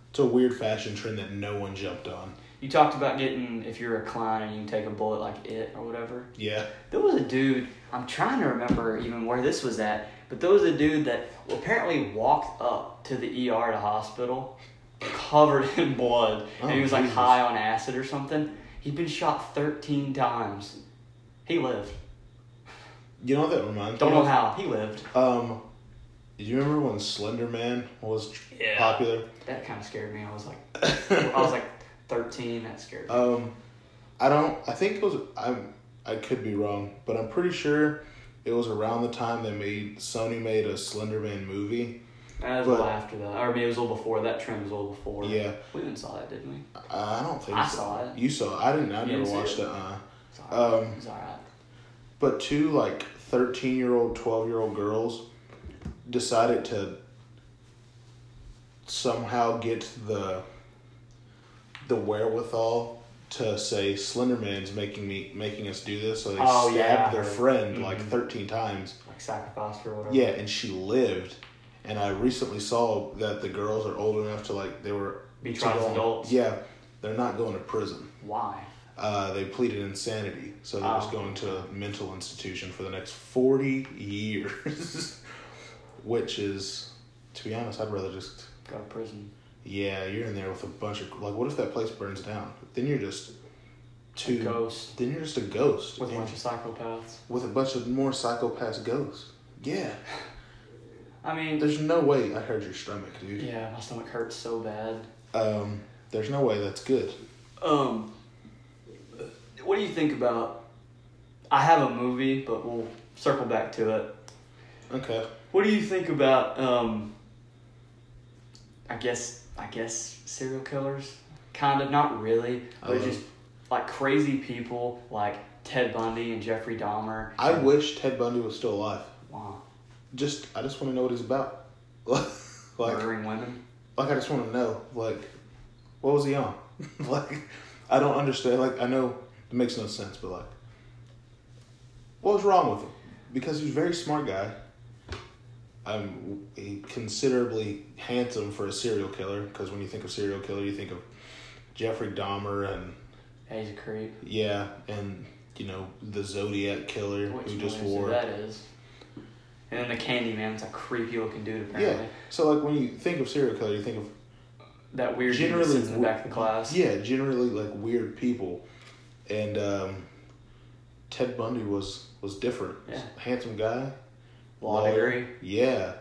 it's a weird fashion trend that no one jumped on. You talked about getting if you're a and you can take a bullet like it or whatever. Yeah. There was a dude. I'm trying to remember even where this was at, but there was a dude that apparently walked up to the ER at a hospital, covered in blood, and he Oh, was like Jesus. high on acid or something. He'd been shot 13 times. He lived. You know that reminds Don't me know how he lived. Um, do you remember when Slender Man was Yeah. popular? That kind of scared me. I was like, I was like 13. That scared me. Um, I don't. I think it was. I'm. I could be wrong, but I'm pretty sure it was around the time they made Sony made a Slender Man movie. that was a little after that, or maybe it was a little before. That trend was a little before. Yeah. we even saw that, didn't we? I don't think I so. saw it. You saw. it. I didn't. I You never didn't watched it? it. Uh, It's alright. Um, it's alright. but two like thirteen year old, twelve year old girls decided to somehow get the the wherewithal to say Slenderman's making me making us do this, so they Oh, stabbed yeah, their friend like Mhm. thirteen times. Like sacrificed or whatever. Yeah, and she lived. And I recently saw that the girls are old enough to like they were Be tried as adults. Yeah, they're not going to prison. Why? Uh, they pleaded insanity, so they're just Oh. going to a mental institution for the next forty years. Which is, to be honest, I'd rather just Go to prison. yeah, you're in there with a bunch of like, what if that place burns down? Then you're just two. Ghost. Then you're just a ghost With a bunch of psychopaths. with a bunch of more psychopaths ghosts. Yeah, I mean, there's no way. I heard your stomach, dude. yeah, my stomach hurts so bad. Um, there's no way that's good. Um, what do you think about? I have a movie, but we'll circle back to it. Okay. What do you think about? Um, I guess I guess serial killers, kind of not really, but love- just like crazy people like Ted Bundy and Jeffrey Dahmer. I and- wish Ted Bundy was still alive. wow, Just, I just want to know what he's about. like, murdering women. like I just want to know, like, what was he on? like, I don't understand. Like, I know it makes no sense, but like, what was wrong with him? Because he's a very smart guy. I'm considerably handsome for a serial killer. Because when you think of serial killer, you think of Jeffrey Dahmer and Yeah, he's a creep. yeah, and you know the Zodiac killer Which who just wore that is. And then the Candyman's a creepy looking dude apparently. Yeah. So like when you think of serial killer, you think of That weird generally in the back of the class. Yeah, generally like weird people, and um, Ted Bundy was was different. Yeah. Handsome guy, Law lawyer. degree. Yeah,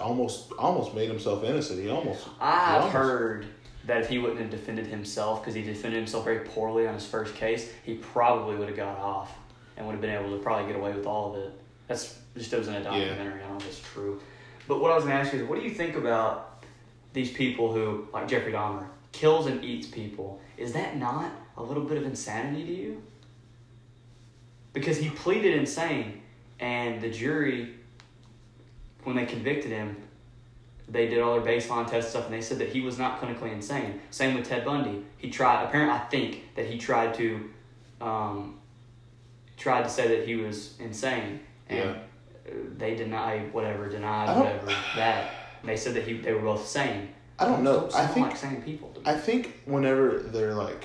almost almost made himself innocent. He almost. I've almost- heard that if he wouldn't have defended himself, because he defended himself very poorly on his first case, he probably would have got off and would have been able to probably get away with all of it. That's just it was in a documentary. I don't know if it's true. But what I was going to ask you is, what do you think about these people who, like Jeffrey Dahmer, kills and eats people? Is that not a little bit of insanity to you? Because he pleaded insane, and the jury, when they convicted him, they did all their baseline test stuff and they said that he was not clinically insane. Same with Ted Bundy. He tried. Apparently, I think that he tried to, um, tried to say that he was insane, and Yeah. they denied whatever, denied whatever that. And they said that he they were both sane. I don't know. I think like sane people. I think whenever they're like,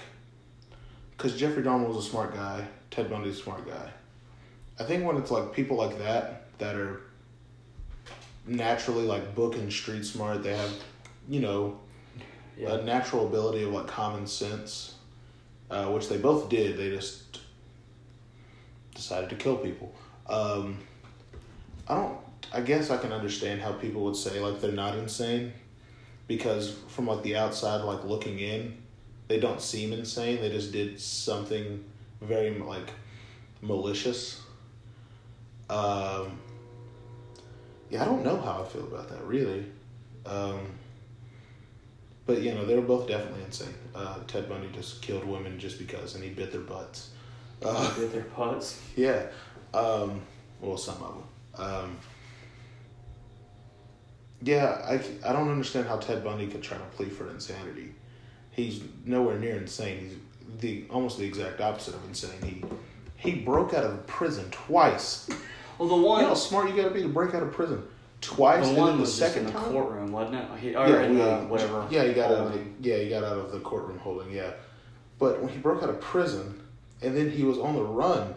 because Jeffrey Dahmer was a smart guy, Ted Bundy's a smart guy. I think when it's like people like that that are naturally like book and street smart, they have, you know, yeah. a natural ability of like common sense, uh, which they both did. They just decided to kill people. Um, I don't. I guess I can understand how people would say like they're not insane, because from like the outside, like looking in, they don't seem insane. They just did something very like malicious. Um, yeah, I don't know how I feel about that really. Um, but you know, they were both definitely insane. Uh, Ted Bundy just killed women just because, and he bit their butts. Uh, With their butts. yeah. Um, well, some of them. Um, yeah, I, I don't understand how Ted Bundy could try to plea for insanity. He's nowhere near insane. He's the almost the exact opposite of insane. He he broke out of prison twice. Well, the You one, know how smart you got to be to break out of prison twice, the and one then the second in the time. courtroom, wasn't it? He, or Yeah, in the uh, whatever. Yeah, he got out of the, yeah, he got out of the courtroom holding. Yeah, but when he broke out of prison, and then he was on the run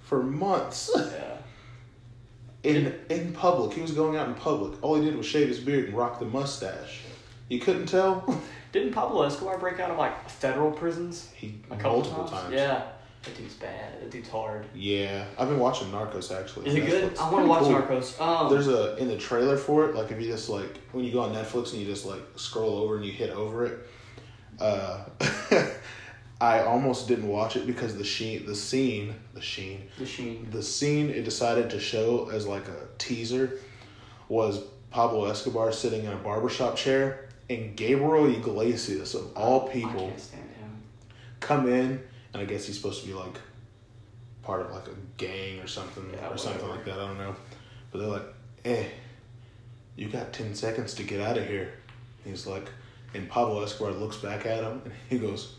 for months Yeah. in in public. He was going out in public. All he did was shave his beard and rock the mustache. You couldn't tell. Didn't Pablo Escobar break out of like federal prisons He a couple multiple times? times. Yeah. That dude's bad. That dude's hard. Yeah, I've been watching Narcos actually. Is it good? I want to watch cool. Narcos. Um, There's a in the trailer for it. Like if you just like when you go on Netflix and you just like scroll over and you hit over it. Uh, I almost didn't watch it because the sheen, the scene, the sheen, the Sheen. the scene it decided to show as like a teaser was Pablo Escobar sitting in a barbershop chair and Gabriel Iglesias of all people can't stand him. come in and I guess he's supposed to be like part of like a gang or something Yeah, or something like that. I don't know. But they're like, "Eh, you got ten seconds to get out of here." He's like, and Pablo Escobar looks back at him and he goes,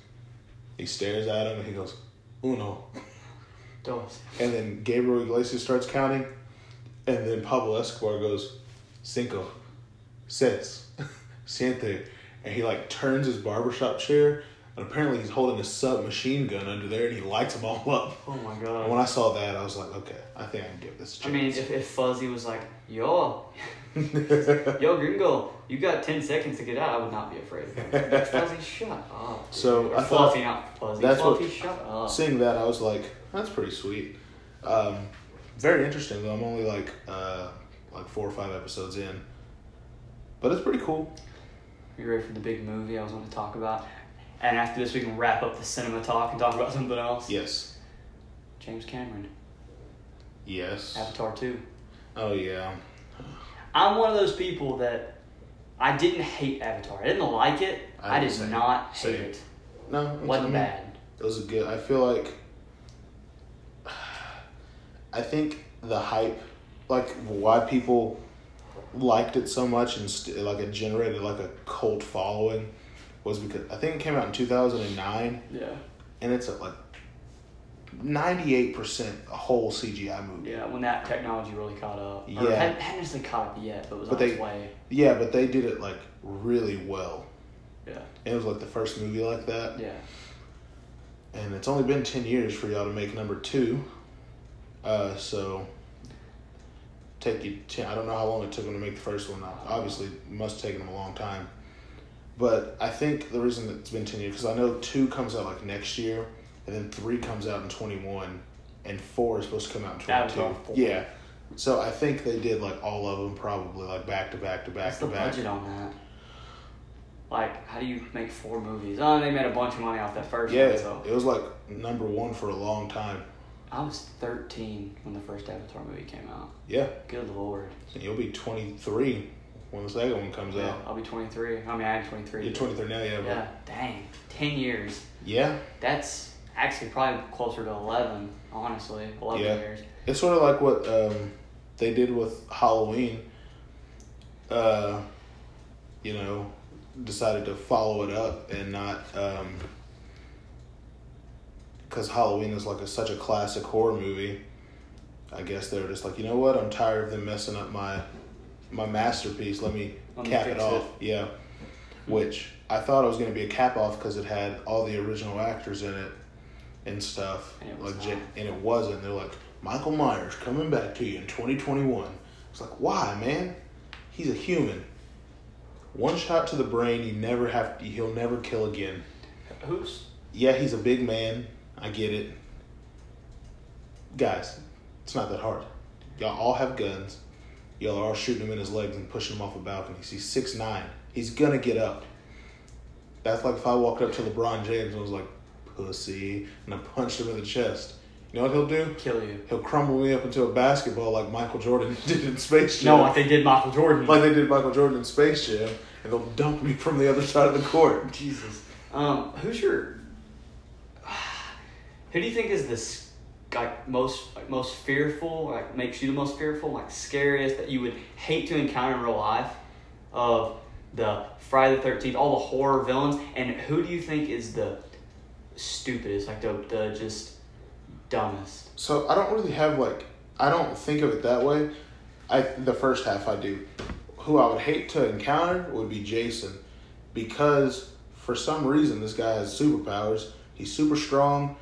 he stares at him and he goes, "Uno," Dos. and then Gabriel Iglesias starts counting, and then Pablo Escobar goes, cinco, seis, siete, and he like turns his barbershop chair. And apparently he's holding a submachine gun under there, and he lights them all up. Oh my god. And when I saw that, I was like, okay, I think I can give this a I mean, chance. if, if Fuzzy was like, yo, yo, gringo, you got 10 seconds to get out, I would not be afraid of him. Like, Fuzzy, shut up. dude. So, Or I thought- Fluffy, not Fuzzy. that's what- shut up. Seeing that, I was like, that's pretty sweet. Um, very interesting though. I'm only like uh, like four or five episodes in, but it's pretty cool. You ready for the big movie I was going to talk about? And after this, we can wrap up the cinema talk and talk about something else. Yes. James Cameron, Yes. Avatar 2. Oh yeah. I'm one of those people that I didn't hate Avatar. I didn't like it. I I, did same. not hate Same. it. No, It wasn't bad. It was good. I feel like. I think the hype, like why people liked it so much and st- like it generated like a cult following, was because I think it came out in two thousand and nine, Yeah. and it's like ninety eight percent a whole CGI movie. Yeah, when that technology really caught up. Or Yeah. hadn't, hadn't necessarily caught up yet, but was But on they- its way. Yeah, but they did it like really well. Yeah. It was like the first movie like that, Yeah. and it's only been ten years for y'all to make number two. Uh, so take you. Ten, I don't know how long it took them to make the first one. Obviously, it must have taken them a long time. But I think the reason that it's been ten years because I know two comes out like next year, and then three comes out in twenty one, and four is supposed to come out in twenty two. Yeah. So I think they did like all of them probably like back to back to back What's to the back. budget on that? Like, how do you make four movies? Oh, they made a bunch of money off that first Yeah, one, so. it was like number one for a long time. I was 13 when the first Avatar movie came out. Yeah, Good lord. and you'll be 23 when the second one comes Yeah, out. I'll be 23. I mean, I'm 23. You're 23 now, yeah. But Yeah, dang. 10 years. yeah, That's actually probably closer to 11, honestly. 11 Yeah. years. it's sort of like what um, they did with Halloween. Uh, you know, decided to follow it up and not because Halloween is like a, such a classic horror movie. I guess they were just like, you know what? I'm tired of them messing up my my masterpiece. Let me Let me cap it fix off. Yeah, hmm. which I thought it was going to be a cap off because it had all the original actors in it and stuff. And it not. And it wasn't. They're like Michael Myers coming back to you in 2021. It's like, why, man? He's a human. One shot to the brain, you never have. He'll never kill again. Who's. Yeah, he's a big man. I get it. Guys, it's not that hard. Y'all all have guns. Y'all are all shooting him in his legs and pushing him off a balcony. He's six nine. He's gonna get up. That's like if I walked up to LeBron James and was like, "Pussy," and I punched him in the chest. You know what he'll do? Kill you. He'll crumble me up into a basketball like Michael Jordan did in Space Jam. No, like they did Michael Jordan. like they did Michael Jordan in Space Jam, and they'll dump me from the other side of the court. Jesus. Um, who's your? Who do you think is this like most like most fearful? Like makes you the most fearful? Like scariest that you would hate to encounter in real life? Of the Friday the Thirteenth, all the horror villains, and who do you think is the stupidest? Like the the just dumbest? So I don't really have like I don't think of it that way. I the first half I do. Who I would hate to encounter would be Jason, because for some reason this guy has superpowers. He's super strong.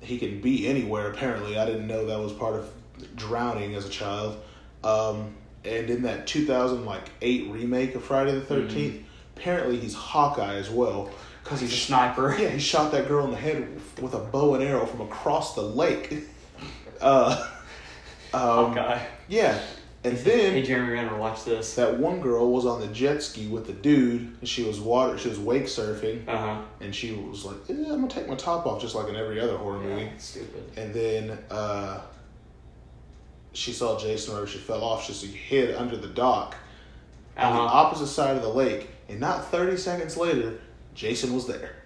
He can be anywhere. Apparently, I didn't know that was part of drowning as a child. Um, and in that two thousand like eight remake of Friday the 13th apparently he's Hawkeye as well because He's a sniper. yeah, he shot that girl in the head with a bow and arrow from across the lake. Uh, um, Hawkeye. Yeah, and Hey then Jeremy Renner, watch this. that one girl was on the jet ski with the dude. And she was water. She was wake surfing, Uh huh. and she was like, eh, "I'm gonna take my top off, just like in every other horror movie." Yeah, stupid. And then uh, she saw Jason whenever she fell off. She hid under the dock on the Uh-huh. opposite side of the lake, and not 30 seconds later, Jason was there.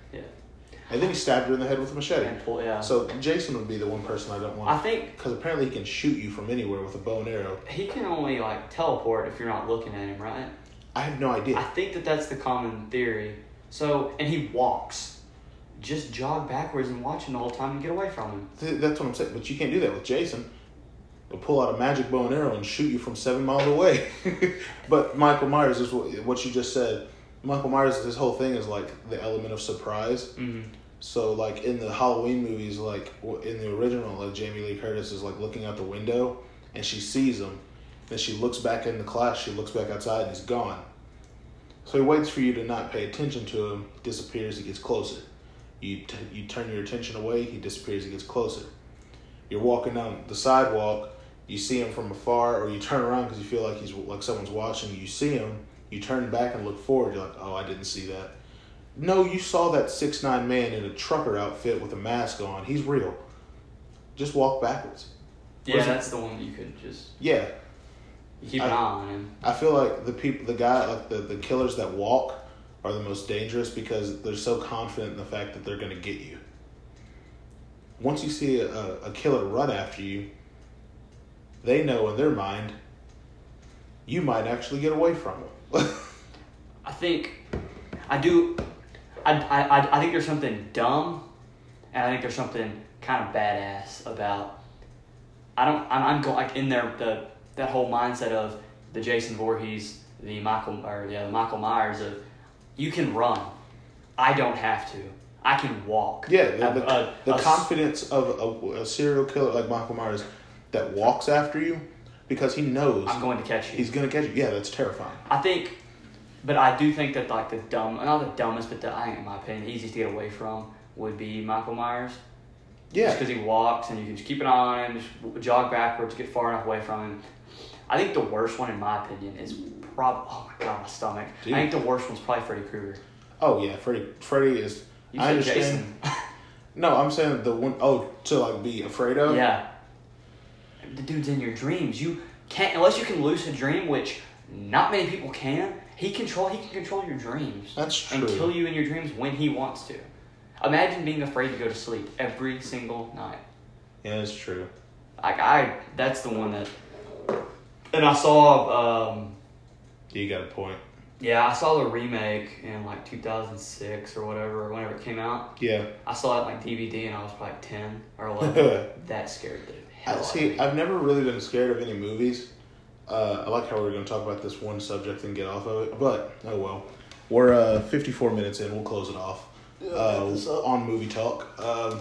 And then he stabbed her in the head with a machete. Pull, yeah. So Jason would be the one person I don't want. I think Because apparently he can shoot you from anywhere with a bow and arrow. he can only like teleport if you're not looking at him, right? I have no idea. I think that that's the common theory. So, and he walks. Just jog backwards and watch him the whole time and get away from him. Th- That's what I'm saying. But you can't do that with Jason. He'll pull out a magic bow and arrow and shoot you from seven miles away. but Michael Myers is what, what you just said. Michael Myers, his whole thing is like the element of surprise. Mm-hmm. So like in the Halloween movies, like in the original, like Jamie Lee Curtis is like looking out the window and she sees him. Then she looks back in the class. She looks back outside and he's gone. So he waits for you to not pay attention to him. Disappears. He gets closer. You t- you turn your attention away. He disappears. He gets closer. You're walking down the sidewalk. You see him from afar, or you turn around because you feel like he's like someone's watching. You see him. You turn back and look forward. You're like, oh, I didn't see that. No, you saw that six nine man in a trucker outfit with a mask on. He's real. Just walk backwards. Yeah, Where's it- that's the one that you could just Yeah, keep an I- eye on him. I feel like the people, the guy, like the the killers that walk, are the most dangerous because they're so confident in the fact that they're going to get you. Once you see a, a killer run after you, they know in their mind you might actually get away from them. I think I do. I, I, I- I think there's something dumb, and I think there's something kind of badass about. I don't. I'm, I'm going like in there the that whole mindset of the Jason Voorhees, the Michael or yeah, the Michael Myers of you can run. I don't have to. I can walk. yeah, the, A- the, a- the a confidence of a, a serial killer like Michael Myers that walks after you because he knows I'm going to catch you. he's going to catch you. Yeah, that's terrifying. I think, but I do think that like the dumb, not the dumbest, but the I think in my opinion, the easiest to get away from would be Michael Myers. Yeah, Just because he walks and you can just keep an eye on him, just jog backwards, get far enough away from him. I think the worst one, in my opinion, is probably oh my god, my stomach. Dude. I think the worst one's probably Freddy Krueger. Oh yeah, Freddy. Freddy is. You I said understand. Jason. No, I'm saying the one oh to like be afraid of. yeah, the dude's in your dreams. You can't unless you can lucid dream, which not many people can. He control. He can control your dreams. That's true. and kill you in your dreams when he wants to. Imagine being afraid to go to sleep every single night. Yeah, that's true. Like I, that's the one that. And I saw, um, You got a point. yeah, I saw the remake in like 2006 or whatever, or whenever it came out. Yeah. I saw it like DVD and I was probably 10 or 11. that scared the hell I, out see, of me. I've never really been scared of any movies. Uh, I like how we're going to talk about this one subject and get off of it, but oh well. We're uh, 54 minutes in. We'll close it off uh, on movie talk. Um,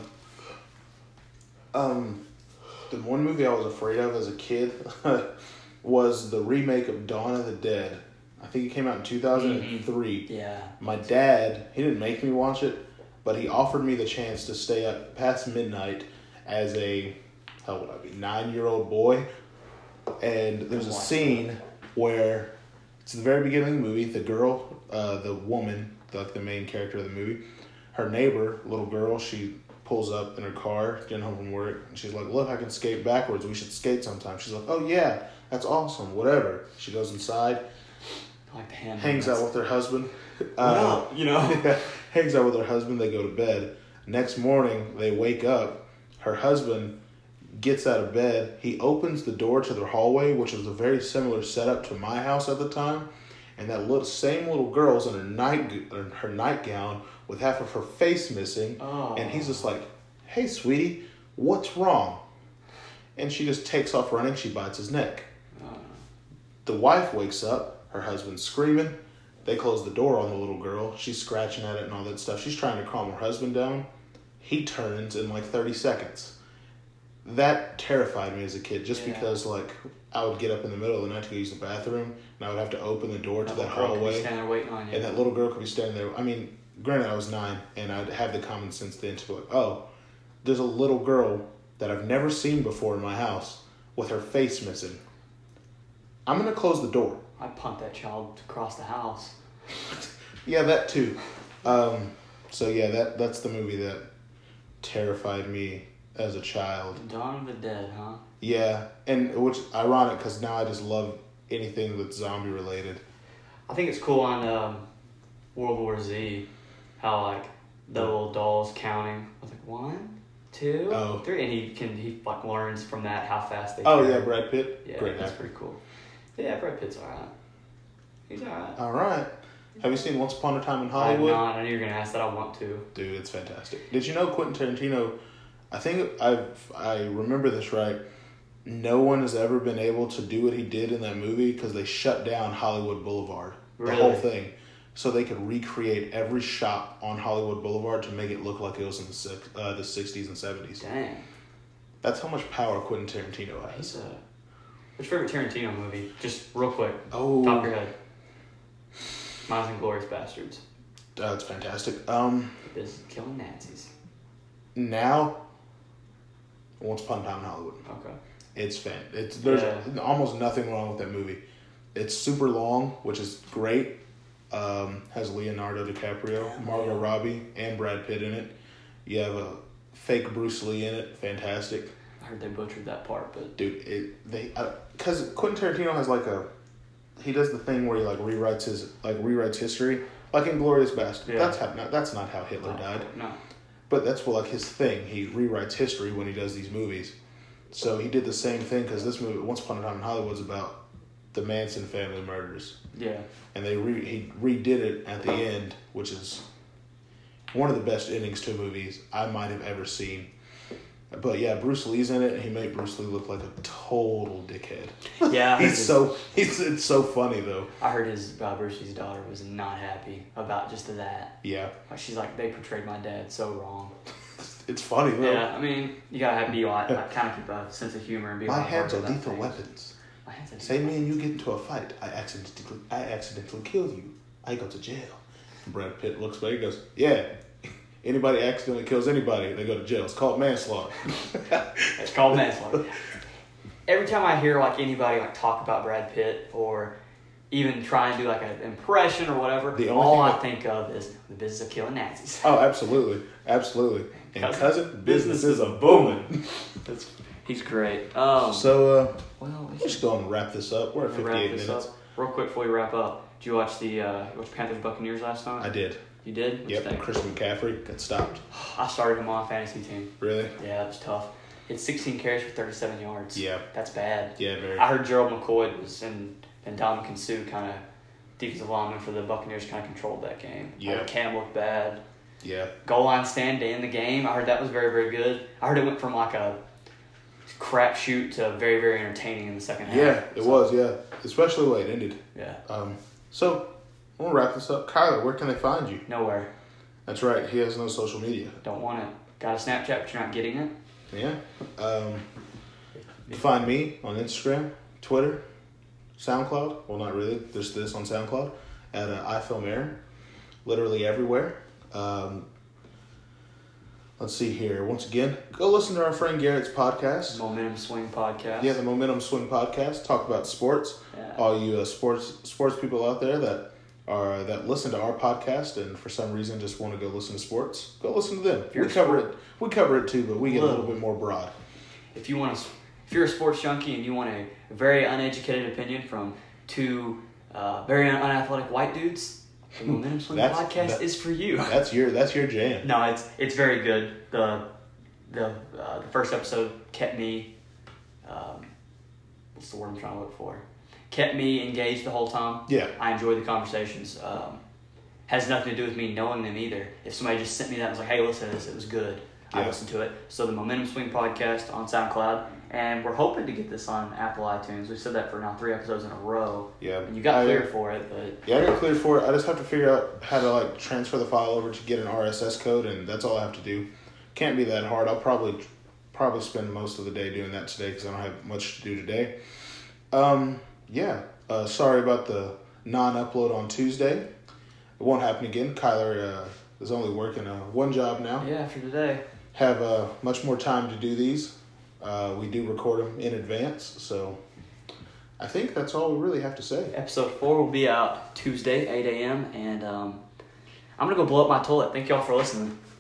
um, the one movie I was afraid of as a kid was the remake of Dawn of the Dead. I think it came out in 2003. yeah. My dad, he didn't make me watch it, but he offered me the chance to stay up past midnight as a, how would I be, nine year old boy. And there's a scene where it's the very beginning of the movie. The girl, uh, the woman, like the main character of the movie. Her neighbor, little girl, she pulls up in her car, getting home from work, and she's like, "Look, I can skate backwards. We should skate sometime." She's like, "Oh yeah, that's awesome. Whatever." She goes inside, like hangs out with her husband. Uh, up? You know. hangs out with her husband. They go to bed. Next morning, they wake up. Her husband gets out of bed. He opens the door to their hallway, which was a very similar setup to my house at the time. And that little same little girl's in her night in her nightgown with half of her face missing. Oh. And he's just like, "Hey, sweetie, what's wrong?" And she just takes off running. She bites his neck. The wife wakes up, her husband's screaming. They close the door on the little girl. She's scratching at it and all that stuff. She's trying to calm her husband down. He turns in like 30 seconds. That terrified me as a kid just Yeah. because, like, I would get up in the middle of the night to go use the bathroom and I would have to open the door to that that could be hallway. standing there waiting on you. And that little girl could be standing there. I mean, granted, I was nine, and I'd have the common sense then to be like, oh, there's a little girl that I've never seen before in my house with her face missing. I'm gonna close the door. I'd punt that child across the house. Yeah, that too. Um, so yeah, that that's the movie that terrified me as a child. Dawn of the Dead, huh? Yeah, and which ironic because now I just love anything that's zombie related. I think it's cool on um, World War Z how like the little dolls counting. I was like one, two, Oh. three, and he can he like learns from that how fast they. Oh count. yeah, Brad Pitt. yeah, Great that's actor. pretty cool. Yeah, Brad Pitt's alright. He's alright. All right. Have you seen Once Upon a Time in Hollywood? I'm Hollywood? not. I knew you were gonna ask that. I want to. Dude, it's fantastic. Did you know Quentin Tarantino? I think I I remember this right. No one has ever been able to do what he did in that movie because they shut down Hollywood Boulevard, the whole thing, so they could recreate every shop on Hollywood Boulevard to make it look like it was in the uh, the sixties and seventies. Dang. That's how much power Quentin Tarantino has. a. What's your favorite Tarantino movie? Just real quick, Oh, top of your head. Mine's Inglorious Bastards. that's fantastic. Um, business killing Nazis. now, Once Upon a Time in Hollywood. Okay. It's fan. It's there's Yeah. almost nothing wrong with that movie. It's super long, which is great. Um, has Leonardo DiCaprio, Margot Robbie, and Brad Pitt in it. You have a fake Bruce Lee in it. Fantastic, I heard they butchered that part, but dude. It they because Quentin Tarantino has like a he does the thing where he like rewrites his like rewrites history. Like in Glorious Bastard, Yeah. that's how not, that's not how Hitler no, died. No. But that's what like his thing. He rewrites history when he does these movies. So he did the same thing because this movie, Once Upon a Time in Hollywood, is about the Manson family murders, Yeah. and they re- he redid it at the end, which is one of the best endings to movies I might have ever seen. But yeah, Bruce Lee's in it, and he made Bruce Lee look like a total dickhead. Yeah. He's his- so he's it's so funny though. I heard his uh, Bruce Lee's daughter was not happy about just that. Yeah, Like she's like they portrayed my dad so wrong. it's funny though. Yeah, I mean you gotta have be like, like kind of keep a sense of humor and be. My hands are lethal weapons. My hands are Say me and you get into a fight. I accidentally, I accidentally kill you. I go to jail. Brad Pitt looks back and goes, "Yeah, anybody accidentally kills anybody, they go to jail. It's called manslaughter." It's called manslaughter. Every time I hear like anybody like talk about Brad Pitt or even try and do like an impression or whatever, The only all thing I that- think of is the business of killing Nazis. oh, absolutely, absolutely. And Cousin, cousin, business is a booming. That's, he's great. Um, so, uh, well, we we're just going to wrap this up. We're at fifty-eight this minutes. up. Real quick before we wrap up, did you watch the uh, watch Panthers Buccaneers last night? I did. You did? Yep. think? Christian McCaffrey got stopped. I started him on a fantasy team. Really? Yeah, it was tough. He had 16 carries for 37 yards. Yeah. That's bad. Yeah. Very. I heard Gerald McCoy was and and Ndamukong Suh kind of defensive lineman for the Buccaneers kind of controlled that game. Yeah. Cam looked bad. yeah. Goal line stand to end the game. I heard that was very very good. I heard it went from like a crap shoot to very very entertaining in the second half. Yeah. It So, was. Yeah. Especially the way it ended. Yeah. Um. So, we'll wrap this up. Kyler, where can they find you? Nowhere. That's right. He has no social media. Don't want it. Got a Snapchat, but you're not getting it. Yeah. Um, you find me on Instagram, Twitter, SoundCloud. Well, not really. There's this on SoundCloud at uh, I Film Aaron. Literally everywhere. Um, let's see here. Once again, go listen to our friend Garrett's podcast. Momentum Swing podcast. Yeah, the Momentum Swing podcast. Talk about sports. Yeah. All you uh, sports sports people out there that are that listen to our podcast and for some reason just want to go listen to sports, go listen to them. you're We cover sport- it. We cover it too, but we get a little bit more broad. if you want to, if you're a sports junkie and you want a very uneducated opinion from two uh, very unathletic white dudes, the Momentum Swing podcast that- is for you. That's your that's your jam. No, it's it's very good. The the uh, the first episode kept me. Um, what's the word I'm trying to look for? Kept me engaged the whole time. Yeah. I enjoyed the conversations. Um, has nothing to do with me knowing them either. If somebody just sent me that and was like, "Hey, listen to this. It was good." I listened to it. So the Momentum Swing podcast on SoundCloud, and we're hoping to get this on Apple iTunes. We've said that for now three episodes in a row. Yeah. And you got I- clear for it, but Yeah, I got cleared for it. I just have to figure out how to like transfer the file over to get an RSS code, and that's all I have to do. Can't be that hard. I'll probably probably spend most of the day doing that today because I don't have much to do today. Um, yeah. Uh, sorry about the non-upload on Tuesday. It won't happen again. Kyler uh, is only working uh, one job now. yeah, after today. Have uh, much more time to do these. Uh, we do record them in advance, so I think that's all we really have to say. Episode four will be out Tuesday, eight a.m. And um, I'm gonna go blow up my toilet. Thank y'all for listening.